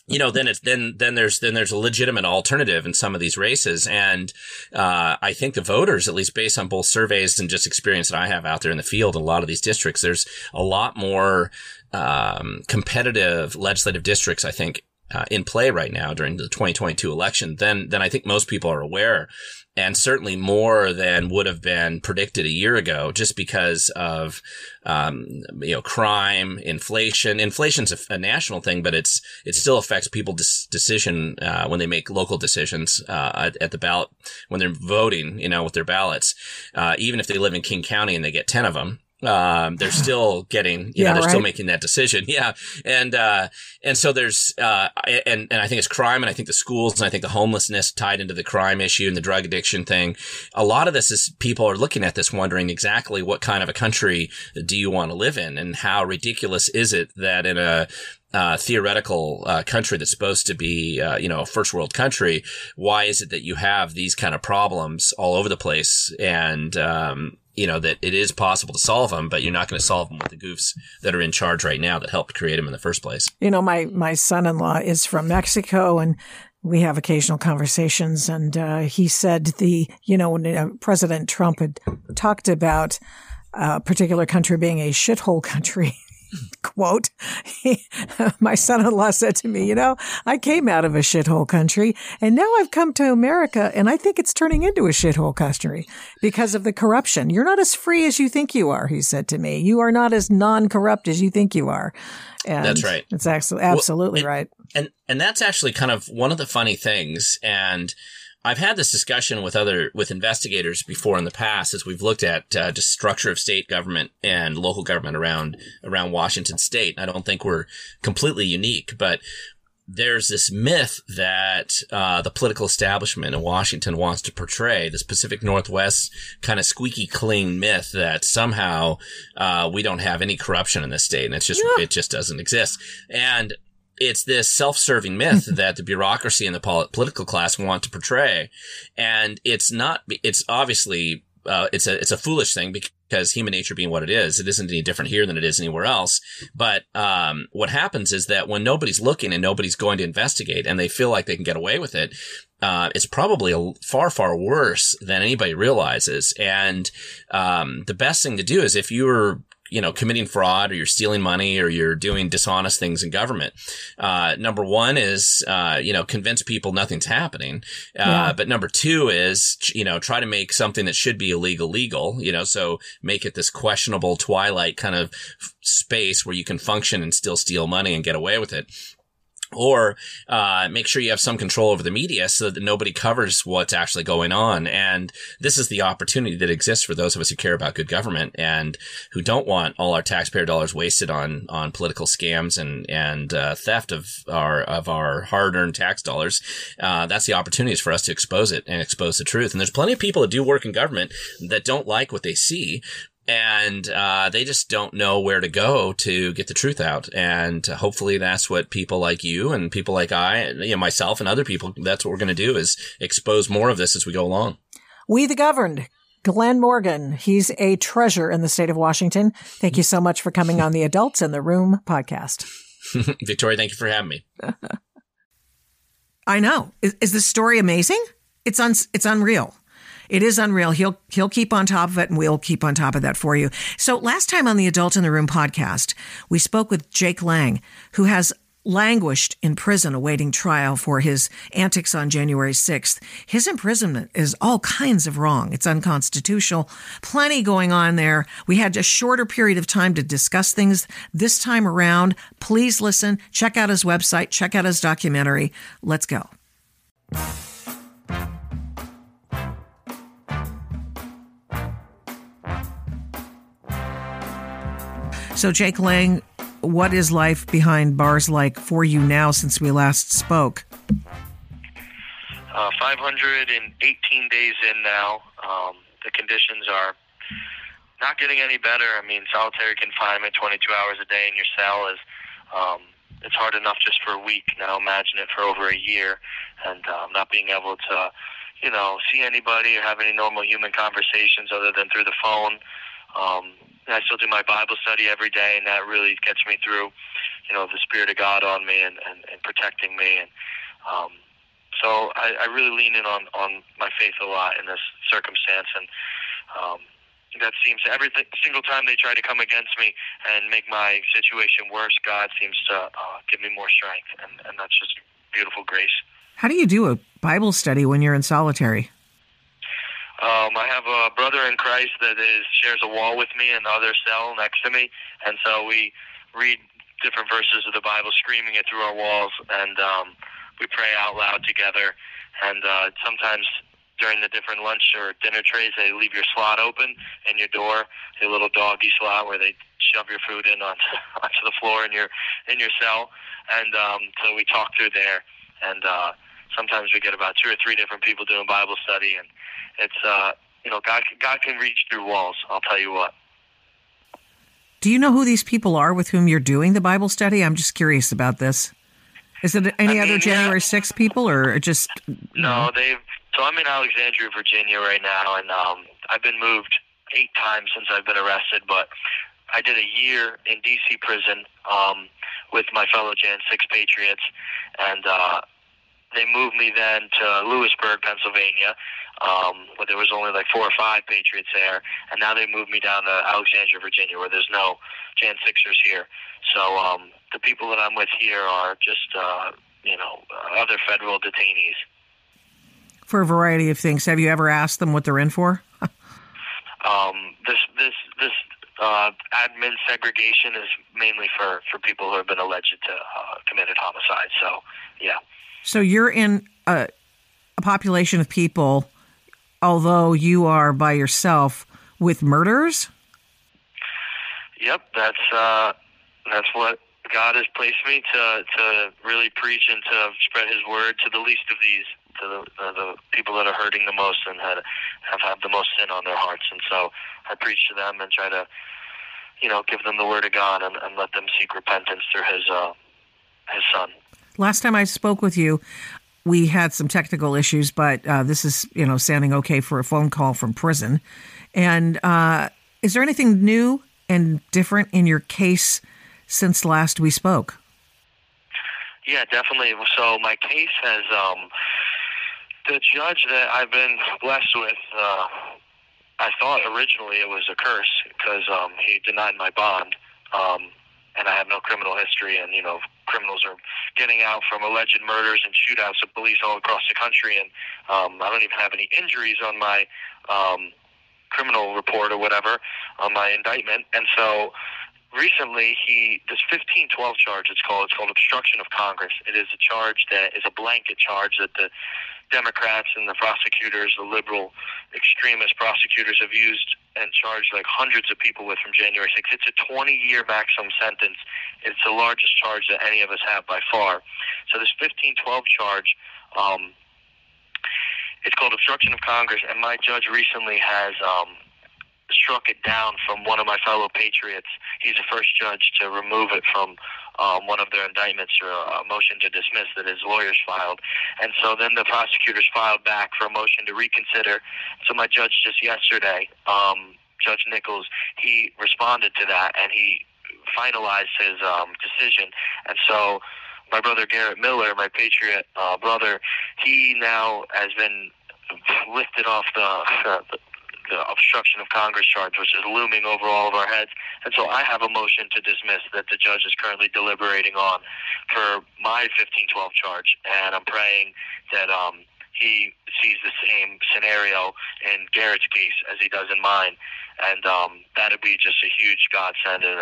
you know, then it's then then there's then there's a legitimate alternative in some of these races, and uh, I think the voters, at least based on both surveys and just experience that I have out there in the field, in a lot of these districts, there's a lot more um, competitive legislative districts. I think uh, in play right now during the 2022 election than than I think most people are aware and certainly more than would have been predicted a year ago, just because of um, you know crime, inflation. Inflation's a, a, national thing, but it's it still affects people's decision uh, when they make local decisions uh, at, at, the ballot when they're voting. You know, with their ballots, uh, even if they live in King County and they get ten of them. Um, they're still getting, you Yeah, know, they're right. still making that decision. Yeah. And, uh, and so there's, uh, and, and I think it's crime and I think the schools and I think the homelessness tied into the crime issue and the drug addiction thing. A lot of this is people are looking at this wondering exactly what kind of a country do you want to live in and how ridiculous is it that in a, uh, theoretical uh, country that's supposed to be, uh, you know, a first world country. Why is it that you have these kind of problems all over the place? And, um, you know, that it is possible to solve them, but you're not going to solve them with the goofs that are in charge right now that helped create them in the first place. You know, my my son-in-law is from Mexico, and we have occasional conversations. And uh, he said the you know when uh, President Trump had talked about a particular country being a shithole country. Quote, my son in law said to me, You know, I came out of a shithole country and now I've come to America and I think it's turning into a shithole country because of the corruption. You're not as free as you think you are, he said to me. You are not as non corrupt as you think you are. And That's right. It's absolutely, absolutely and- right. And and that's actually kind of one of the funny things. And I've had this discussion with other with investigators before in the past as we've looked at uh, just structure of state government and local government around around Washington State. I don't think we're completely unique, but there's this myth that uh, the political establishment in Washington wants to portray this Pacific Northwest kind of squeaky clean myth that somehow uh, we don't have any corruption in this state, and it's just Yeah. it just doesn't exist. And it's this self-serving myth that the bureaucracy and the pol- political class want to portray, and it's not. It's obviously uh, it's a it's a foolish thing because human nature being what it is, it isn't any different here than it is anywhere else. But um, what happens is that when nobody's looking and nobody's going to investigate, and they feel like they can get away with it, uh, it's probably a, far far worse than anybody realizes. And um, the best thing to do is if you're you know, committing fraud or you're stealing money or you're doing dishonest things in government. Uh, number one is, uh, you know, convince people nothing's happening. Uh, Yeah. but number two is, you know, try to make something that should be illegal legal, you know, so make it this questionable twilight kind of space where you can function and still steal money and get away with it. Or uh, make sure you have some control over the media so that nobody covers what's actually going on. And this is the opportunity that exists for those of us who care about good government and who don't want all our taxpayer dollars wasted on on political scams and and uh, theft of our of our hard earned tax dollars. Uh, that's the opportunities for us to expose it and expose the truth. And there's plenty of people that do work in government that don't like what they see and uh, they just don't know where to go to get the truth out. And uh, hopefully, that's what people like you and people like I, you know, myself and other people. That's what we're going to do is expose more of this as we go along. We the Governed. Glen Morgan. He's a treasure in the state of Washington. Thank you so much for coming on the Adults in the Room podcast. Victoria, thank you for having me. I know. Is, is this story amazing? It's un, it's unreal. It is unreal. He'll he'll keep on top of it, and we'll keep on top of that for you. So last time on the Adult in the Room podcast, we spoke with Jake Lang, who has languished in prison awaiting trial for his antics on January 6th. His imprisonment is all kinds of wrong. It's unconstitutional. Plenty going on there. We had a shorter period of time to discuss things this time around. Please listen, check out his website, check out his documentary. Let's go. So, Jake Lang, what is life behind bars like for you now since we last spoke? Uh, 518 days in now. Um, the conditions are not getting any better. I mean, solitary confinement, 22 hours a day in your cell is um, it's hard enough just for a week. Now imagine it for over a year, and um, not being able to, you know, see anybody or have any normal human conversations other than through the phone. Um, I still do my Bible study every day, and that really gets me through, you know, the Spirit of God on me and, and, and protecting me. And um, so I, I really lean in on, on my faith a lot in this circumstance. And um, that seems every single time they try to come against me and make my situation worse, God seems to uh, give me more strength. And, and that's just beautiful grace. How do you do a Bible study when you're in solitary? Um, I have a brother in Christ that is shares a wall with me in the other cell next to me, and so we read different verses of the Bible, screaming it through our walls, and um, we pray out loud together. And uh, sometimes during the different lunch or dinner trays, they leave your slot open in your door, a little doggy slot where they shove your food in onto, onto the floor in your in your cell, and um, so we talk through there, and uh, sometimes we get about two or three different people doing Bible study, and it's uh, you know God God can reach through walls. I'll tell you what. Do you know who these people are with whom you're doing the Bible study? I'm just curious about this. Is it any I mean, other January yeah. 6th people or just No, they've so I'm in Alexandria, Virginia right now and um I've been moved 8 times since I've been arrested, but I did a year in DC prison um with my fellow Jan 6 patriots and uh they moved me then to Lewisburg, Pennsylvania, um, where there was only like four or five Patriots there, and now they moved me down to Alexandria, Virginia, where there's no Jan Sixers here. So um, the people that I'm with here are just, uh, you know, other federal detainees. For a variety of things, have you ever asked them what they're in for? um, this this this uh, admin segregation is mainly for, for people who have been alleged to uh, committed homicide. So, yeah. So you're in a, a population of people, although you are by yourself, with murders. Yep, that's uh, that's what God has placed me to to really preach and to spread His word to the least of these, to the, the people that are hurting the most and had, have had the most sin on their hearts. And so I preach to them and try to, you know, give them the word of God and, and let them seek repentance through His uh, His Son. Last time I spoke with you, we had some technical issues, but uh, this is you know sounding okay for a phone call from prison. And uh, is there anything new and different in your case since last we spoke? Yeah, definitely. So my case has um, the judge that I've been blessed with. Uh, I thought originally it was a curse because um, he denied my bond. Um, and I have no criminal history, and you know, criminals are getting out from alleged murders and shootouts of police all across the country, and um, I don't even have any injuries on my um, criminal report or whatever on my indictment, and so recently he this 1512 charge it's called it's called obstruction of congress. It is a charge that is a blanket charge that the democrats and the prosecutors the liberal extremist prosecutors have used and charged like hundreds of people with from january 6th it's a 20 year maximum sentence. It's the largest charge that any of us have by far. So this 1512 charge um, it's called obstruction of congress and my judge recently has um, struck it down from one of my fellow patriots. He's the first judge to remove it from um, one of their indictments or a motion to dismiss that his lawyers filed. And so then the prosecutors filed back for a motion to reconsider. So my judge just yesterday, um, Judge Nichols, he responded to that and he finalized his um, decision. And so my brother Garrett Miller, my patriot uh, brother, he now has been lifted off the, the the obstruction of Congress charge, which is looming over all of our heads. And so I have a motion to dismiss that the judge is currently deliberating on for my 1512 charge. And I'm praying that um, he sees the same scenario in Garrett's case as he does in mine. And um, that'd be just a huge godsend and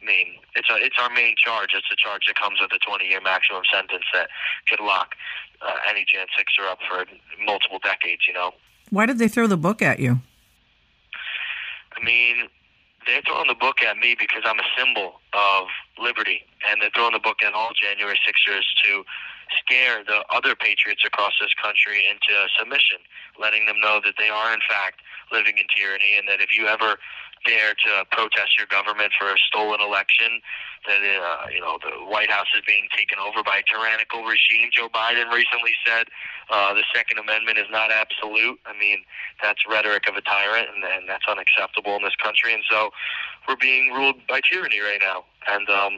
I mean, it's a, it's our main charge. It's a charge that comes with a 20 year maximum sentence that could lock uh, any Jan Sixer up for multiple decades. You know. Why did they throw the book at you? I mean, they're throwing the book at me because I'm a symbol of liberty, and they're throwing the book at all January Sixers to scare the other patriots across this country into submission, letting them know that they are in fact living in tyranny, and that if you ever dare to protest your government for a stolen election, that uh, you know the White House is being taken over by a tyrannical regime. Joe Biden recently said uh, the Second Amendment is not absolute. I mean, that's rhetoric of a tyrant, and, and that's unacceptable in this country. And so, we're being ruled by tyranny right now, and um,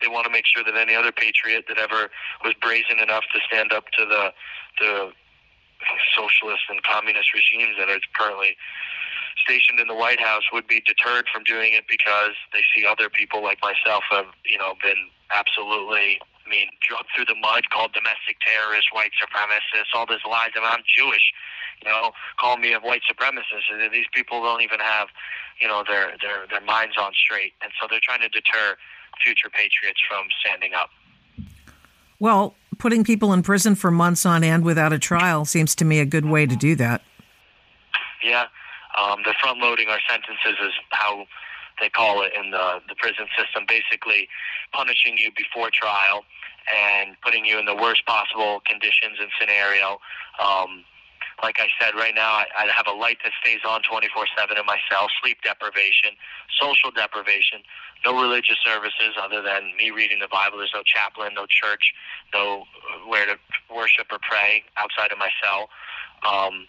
they want to make sure that any other patriot that ever was brazen enough to stand up to the the socialist and communist regimes that are currently stationed in the White House would be deterred from doing it because they see other people like myself have, you know, been absolutely, I mean, drugged through the mud, called domestic terrorists, white supremacists, all these lies about I'm Jewish, you know, call me a white supremacist. And these people don't even have, you know, their their their minds on straight, and so they're trying to deter future patriots from standing up. Well, putting people in prison for months on end without a trial seems to me a good way to do that. Yeah, um, they're front loading our sentences is how they call it in the the prison system. Basically, punishing you before trial and putting you in the worst possible conditions and scenario. Um, like I said, right now I, I have a light that stays on 24/7 in my cell, sleep deprivation, social deprivation, no religious services other than me reading the Bible. There's no chaplain, no church, no where to worship or pray outside of my cell. Um,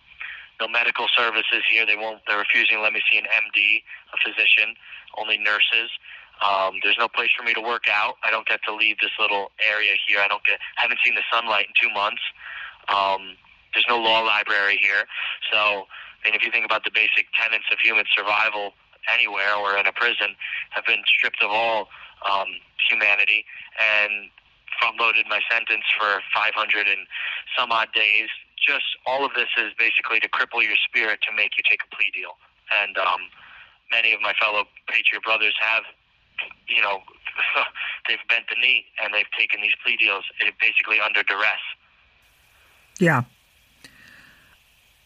no medical services here. They won't. They're refusing to let me see an MD, a physician. Only nurses. Um, there's no place for me to work out. I don't get to leave this little area here. I don't get. Haven't seen the sunlight in two months. Um, there's no law library here. So, I mean, if you think about the basic tenets of human survival anywhere or in a prison, have been stripped of all um, humanity and front loaded my sentence for 500 and some odd days. Just all of this is basically to cripple your spirit to make you take a plea deal. And um, many of my fellow Patriot brothers have, you know, they've bent the knee and they've taken these plea deals eh, basically under duress. Yeah.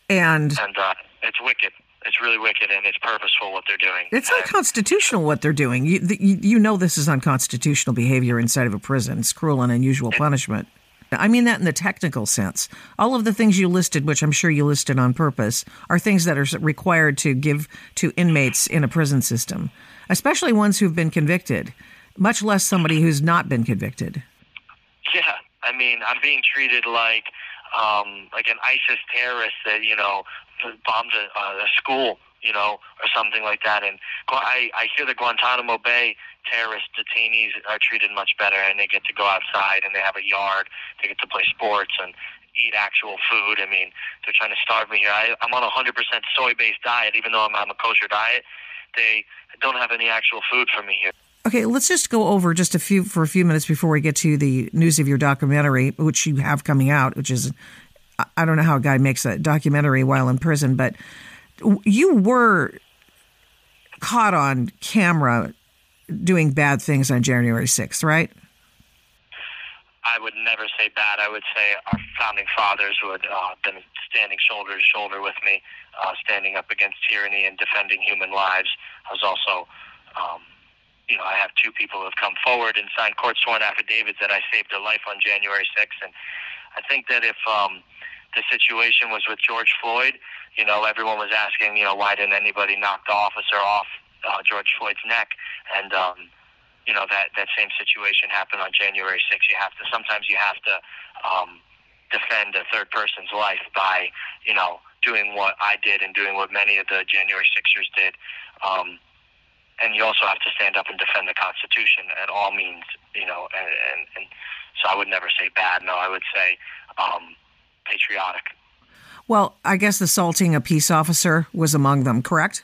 And and uh, it's wicked. It's really wicked, and it's purposeful what they're doing. It's and, unconstitutional what they're doing. You, you, you know this is unconstitutional behavior inside of a prison. It's cruel and unusual punishment. I mean that in the technical sense. All of the things you listed, which I'm sure you listed on purpose, are things that are required to give to inmates in a prison system, especially ones who've been convicted, much less somebody who's not been convicted. Yeah, I mean, I'm being treated like um, like an ISIS terrorist that you know bombed a, a school, you know, or something like that. And I, I hear the Guantanamo Bay terrorist detainees are treated much better, and they get to go outside and they have a yard, they get to play sports and eat actual food. I mean, they're trying to starve me here. I, I'm on a 100% soy-based diet, even though I'm on a kosher diet. They don't have any actual food for me here. Okay, let's just go over just a few for a few minutes before we get to the news of your documentary, which you have coming out, which is I don't know how a guy makes a documentary while in prison, but you were caught on camera doing bad things on January 6th, right? I would never say bad. I would say our founding fathers would uh, been standing shoulder to shoulder with me, uh, standing up against tyranny and defending human lives. I was also um, you know, I have two people who have come forward and signed court sworn affidavits that I saved their life on January 6th. And I think that if um, the situation was with George Floyd, you know, everyone was asking, you know, why didn't anybody knock the officer off uh, George Floyd's neck? And, um, you know, that, that same situation happened on January 6th. You have to, sometimes you have to um, defend a third person's life by, you know, doing what I did and doing what many of the January 6ers did. Um, and you also have to stand up and defend the Constitution at all means, you know. And, and, and so I would never say bad. No, I would say um, patriotic. Well, I guess assaulting a peace officer was among them, correct?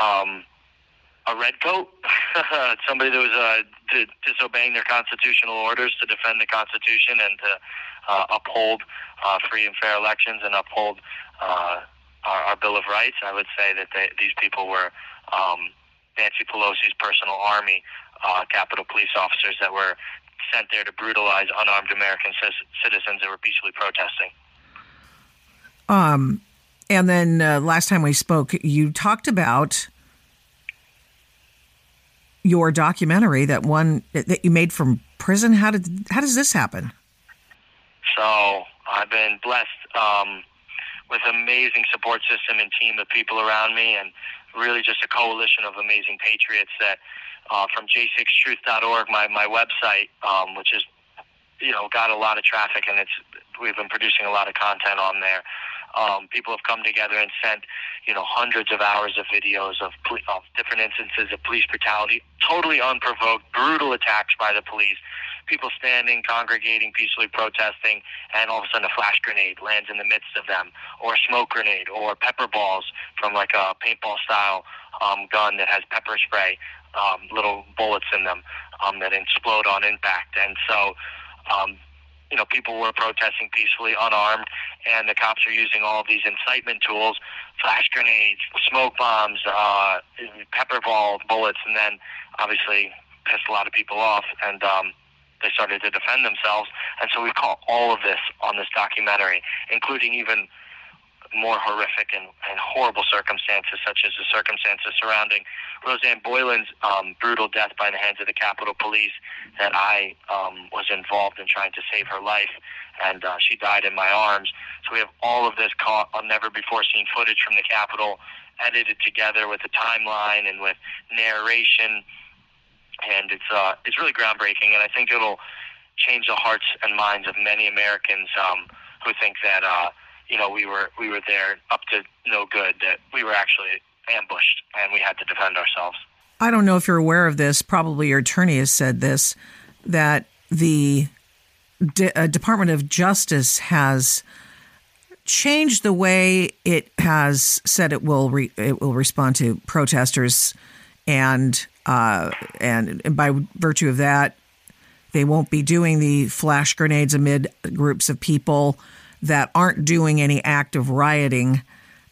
Um, a redcoat, somebody that was uh, disobeying their constitutional orders to defend the Constitution and to uh, uphold uh, free and fair elections and uphold uh, our, our Bill of Rights. I would say that they, these people were um, Nancy Pelosi's personal army, uh, Capitol police officers that were sent there to brutalize unarmed American c- citizens that were peacefully protesting. Um, and then uh, last time we spoke, you talked about your documentary that one that you made from prison. How did how does this happen? So I've been blessed um, with amazing support system and team of people around me, and really just a coalition of amazing patriots that uh, from j6truth.org, my, my website, um, which is, you know, got a lot of traffic and it's, we've been producing a lot of content on there. Um, people have come together and sent, you know, hundreds of hours of videos of, poli- of different instances of police brutality, totally unprovoked, brutal attacks by the police, people standing, congregating, peacefully protesting, and all of a sudden a flash grenade lands in the midst of them, or a smoke grenade, or pepper balls from like a paintball style um, gun that has pepper spray, um, little bullets in them um, that explode on impact. And so, um, you know, people were protesting peacefully, unarmed, and the cops are using all these incitement tools, flash grenades, smoke bombs, uh, pepper ball bullets, and then obviously pissed a lot of people off. And um, they started to defend themselves. And so we caught all of this on this documentary, including even more horrific and, and horrible circumstances, such as the circumstances surrounding Rosanne Boyland's um, brutal death by the hands of the Capitol Police. That I um, was involved in trying to save her life, and uh, she died in my arms. So we have all of this caught on never before seen footage from the Capitol, edited together with a timeline and with narration, and it's uh, it's really groundbreaking. And I think it'll change the hearts and minds of many Americans um, who think that. Uh, you know, we were we were there up to no good. That we were actually ambushed and we had to defend ourselves. I don't know if you're aware of this. Probably your attorney has said this that the uh, Department of Justice has changed the way it has said it will re- it will respond to protesters, and uh, and, and by virtue of that, they won't be doing the flash grenades amid groups of people that aren't doing any active rioting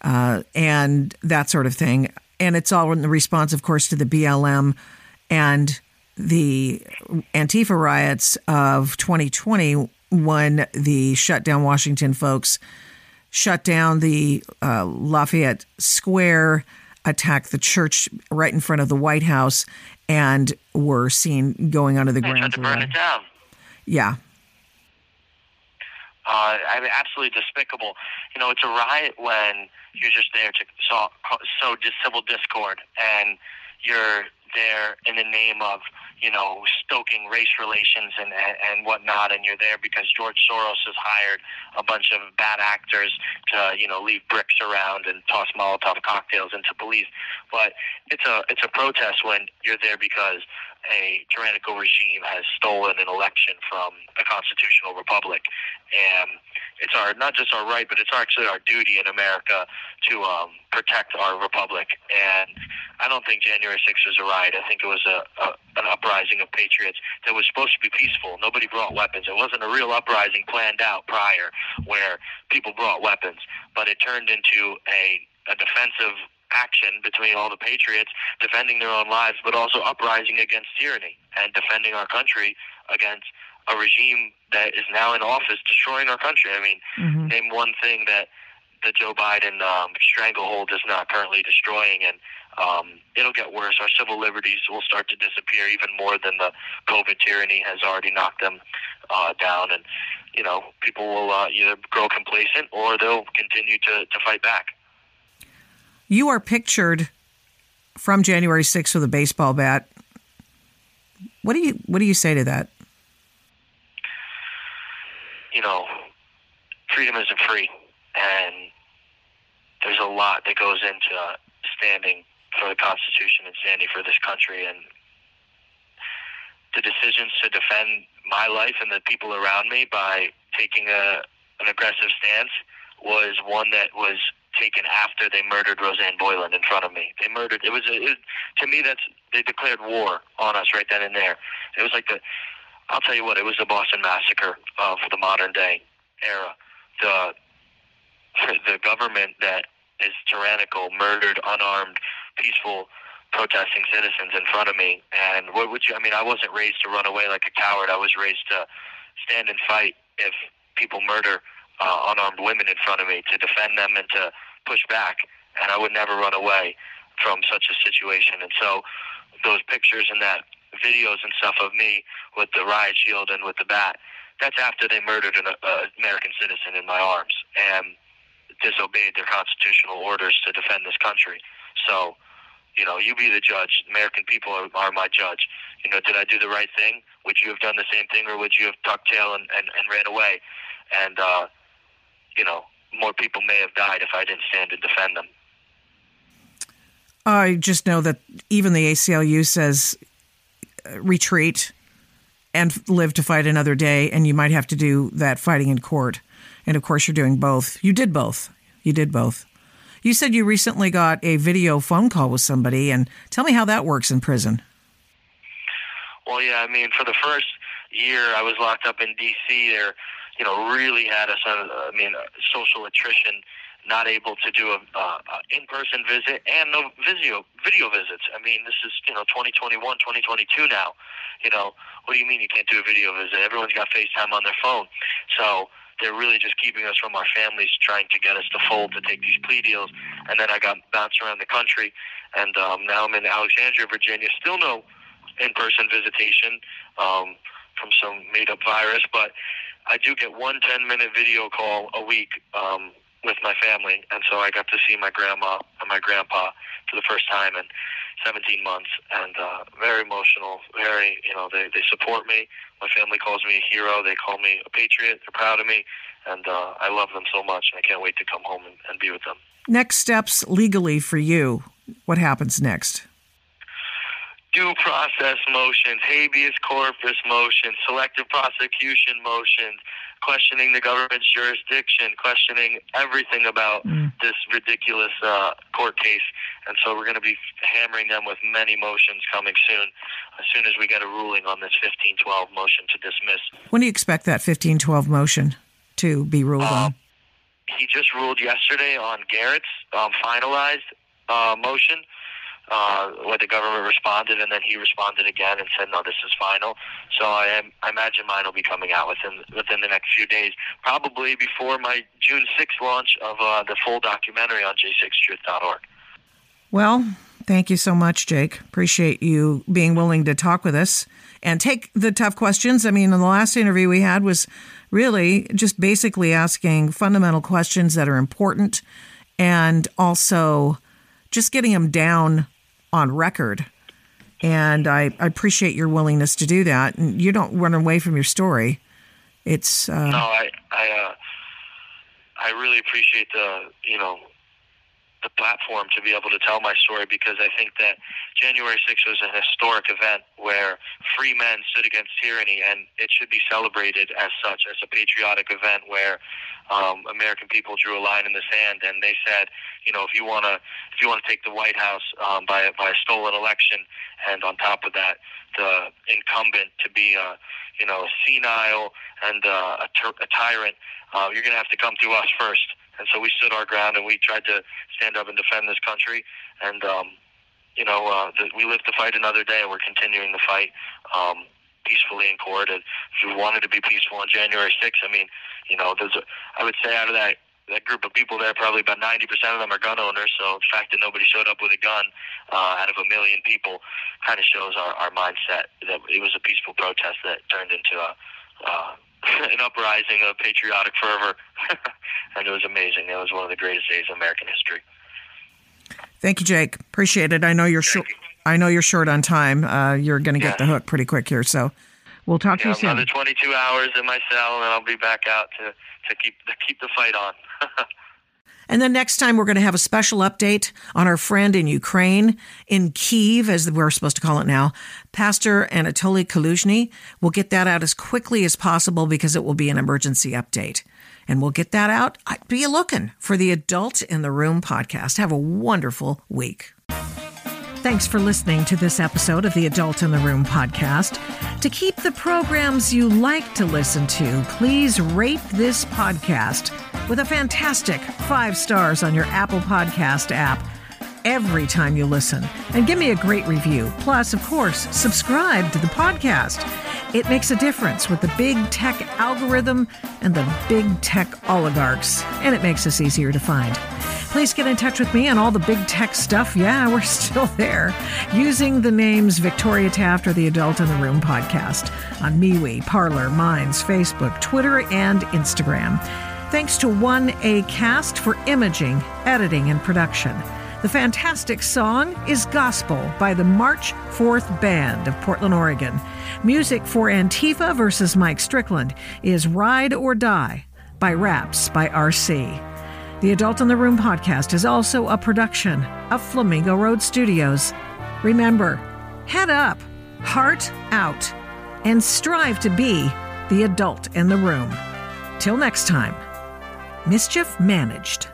uh, and that sort of thing. And it's all in the response, of course, to the BLM and the Antifa riots of 2020 when the shut down Washington folks shut down the uh, Lafayette Square, attacked the church right in front of the White House, and were seen going under the they ground. Tried to burn it down. Yeah, uh, I mean, absolutely despicable. You know, it's a riot when you're just there to sow, sow civil discord, and you're there in the name of you know stoking race relations and, and and whatnot, and you're there because George Soros has hired a bunch of bad actors to you know leave bricks around and toss Molotov cocktails into police. But it's a it's a protest when you're there because a tyrannical regime has stolen an election from a constitutional republic, and it's our not just our right, but it's actually our duty in America to um, protect our republic. And I don't think January 6th was a riot. I think it was a, a an uprising of patriots that was supposed to be peaceful. Nobody brought weapons. It wasn't a real uprising planned out prior, where people brought weapons, but it turned into a a defensive action between all the patriots defending their own lives, but also uprising against tyranny and defending our country against a regime that is now in office destroying our country. I mean, mm-hmm. name one thing that the Joe Biden um, stranglehold is not currently destroying, and um, it'll get worse. Our civil liberties will start to disappear even more than the COVID tyranny has already knocked them uh, down, and you know, people will uh, either grow complacent or they'll continue to, to fight back. You are pictured from January 6th with a baseball bat. What do you what do you say to that? You know, freedom isn't free, and there's a lot that goes into uh, standing for the Constitution and standing for this country. And the decisions to defend my life and the people around me by taking a an aggressive stance was one that was taken after they murdered Rosanne Boyland in front of me. They murdered. It was, a, it, to me that's they declared war on us right then and there. It was like the. I'll tell you what. It was the Boston Massacre of the modern day era. The the government that is tyrannical murdered unarmed, peaceful protesting citizens in front of me. And what would you? I mean, I wasn't raised to run away like a coward. I was raised to stand and fight if people murder uh, unarmed women in front of me to defend them and to push back. And I would never run away from such a situation. And so those pictures and that videos and stuff of me with the riot shield and with the bat, that's after they murdered an uh, American citizen in my arms and disobeyed their constitutional orders to defend this country. So, you know, you be the judge. American people are, are my judge. You know, did I do the right thing? Would you have done the same thing, or would you have tucked tail and, and, and ran away? And uh, you know, more people may have died if I didn't stand and defend them. I just know that even the ACLU says uh, retreat and live to fight another day, and you might have to do that fighting in court. And of course, you're doing both. You did both. You did both. You said you recently got a video phone call with somebody, and tell me how that works in prison. Well, yeah, I mean, for the first year I was locked up in D.C., there you know, really had us on, I mean, social attrition not able to do a, uh, a in-person visit and no video video visits. I mean, this is you know 2021, 2022 now. You know, what do you mean you can't do a video visit? Everyone's got FaceTime on their phone, so they're really just keeping us from our families, trying to get us to fold to take these plea deals. And then I got bounced around the country, and um, now I'm in Alexandria, Virginia. Still no in-person visitation um, from some made-up virus, but I do get one 10-minute video call a week um, with my family, and so I got to see my grandma and my grandpa for the first time in 17 months, and uh, very emotional. Very, you know, they they support me. My family calls me a hero. They call me a patriot. They're proud of me, and uh, I love them so much. And I can't wait to come home and, and be with them. Next steps legally for you. What happens next? Due process motions, habeas corpus motions, selective prosecution motions, questioning the government's jurisdiction, questioning everything about mm. this ridiculous uh, court case. And so we're going to be hammering them with many motions coming soon, as soon as we get a ruling on this 1512 motion to dismiss. When do you expect that 1512 motion to be ruled uh, on? He just ruled yesterday on Garrett's um, finalized uh, motion uh, where the government responded, and then he responded again and said, "No, this is final." So I am, I imagine mine will be coming out within within the next few days, probably before my June sixth launch of uh, the full documentary on j6truth.org. Well, thank you so much, Jake. Appreciate you being willing to talk with us and take the tough questions. I mean, in the last interview we had was really just basically asking fundamental questions that are important and also just getting them down on record. And I, I appreciate your willingness to do that. And you don't run away from your story. It's uh, no, I I uh, I really appreciate the you know the platform to be able to tell my story because I think that January 6th was an historic event where free men stood against tyranny, and it should be celebrated as such, as a patriotic event where um, American people drew a line in the sand, and they said, you know, if you want to, if you want to take the White House um, by by a stolen election, and on top of that, the incumbent to be, a, you know, senile and uh, a, ter- a tyrant, uh, you're going to have to come through us first and so we stood our ground and we tried to stand up and defend this country. And um, you know, uh, the, we live to fight another day, and we're continuing to fight um, peacefully in court. And if we wanted to be peaceful on January 6th, I mean, you know, there's a, I would say out of that that group of people there, probably about 90% of them are gun owners. So the fact that nobody showed up with a gun uh, out of a million people kind of shows our, our mindset that it was a peaceful protest that turned into a uh, an uprising of patriotic fervor, and it was amazing. It was one of the greatest days in American history. Thank you, Jake. Appreciate it. I know you're short. I know you're short on time. Uh, you're going to get yeah. the hook pretty quick here, so we'll talk yeah, to you soon. Another 22 hours in my cell, and I'll be back out to to keep to keep the fight on. And then next time, we're going to have a special update on our friend in Ukraine, in Kiev, as we're supposed to call it now, Pastor Anatoly Kaluzhny. We'll get that out as quickly as possible because it will be an emergency update. And we'll get that out. Be looking for the Adult in the Room podcast. Have a wonderful week. Thanks for listening to this episode of the Adult in the Room podcast. To keep the programs you like to listen to, please rate this podcast with a fantastic five stars on your Apple Podcast app every time you listen. And give me a great review. Plus, of course, subscribe to the podcast. It makes a difference with the big tech algorithm and the big tech oligarchs, and it makes us easier to find. Please get in touch with me on all the big tech stuff. Yeah, we're still there. Using the names Victoria Taft or the Adult in the Room podcast on MeWe, Parler, Minds, Facebook, Twitter, and Instagram. Thanks to 1A Cast for imaging, editing, and production. The fantastic song is Gospel by the March 4th Band of Portland, Oregon. Music for Antifa versus Mike Strickland is Ride or Die by Raps by RC. The Adult in the Room podcast is also a production of Flamingo Road Studios. Remember, head up, heart out, and strive to be the adult in the room. Till next time, Mischief Managed.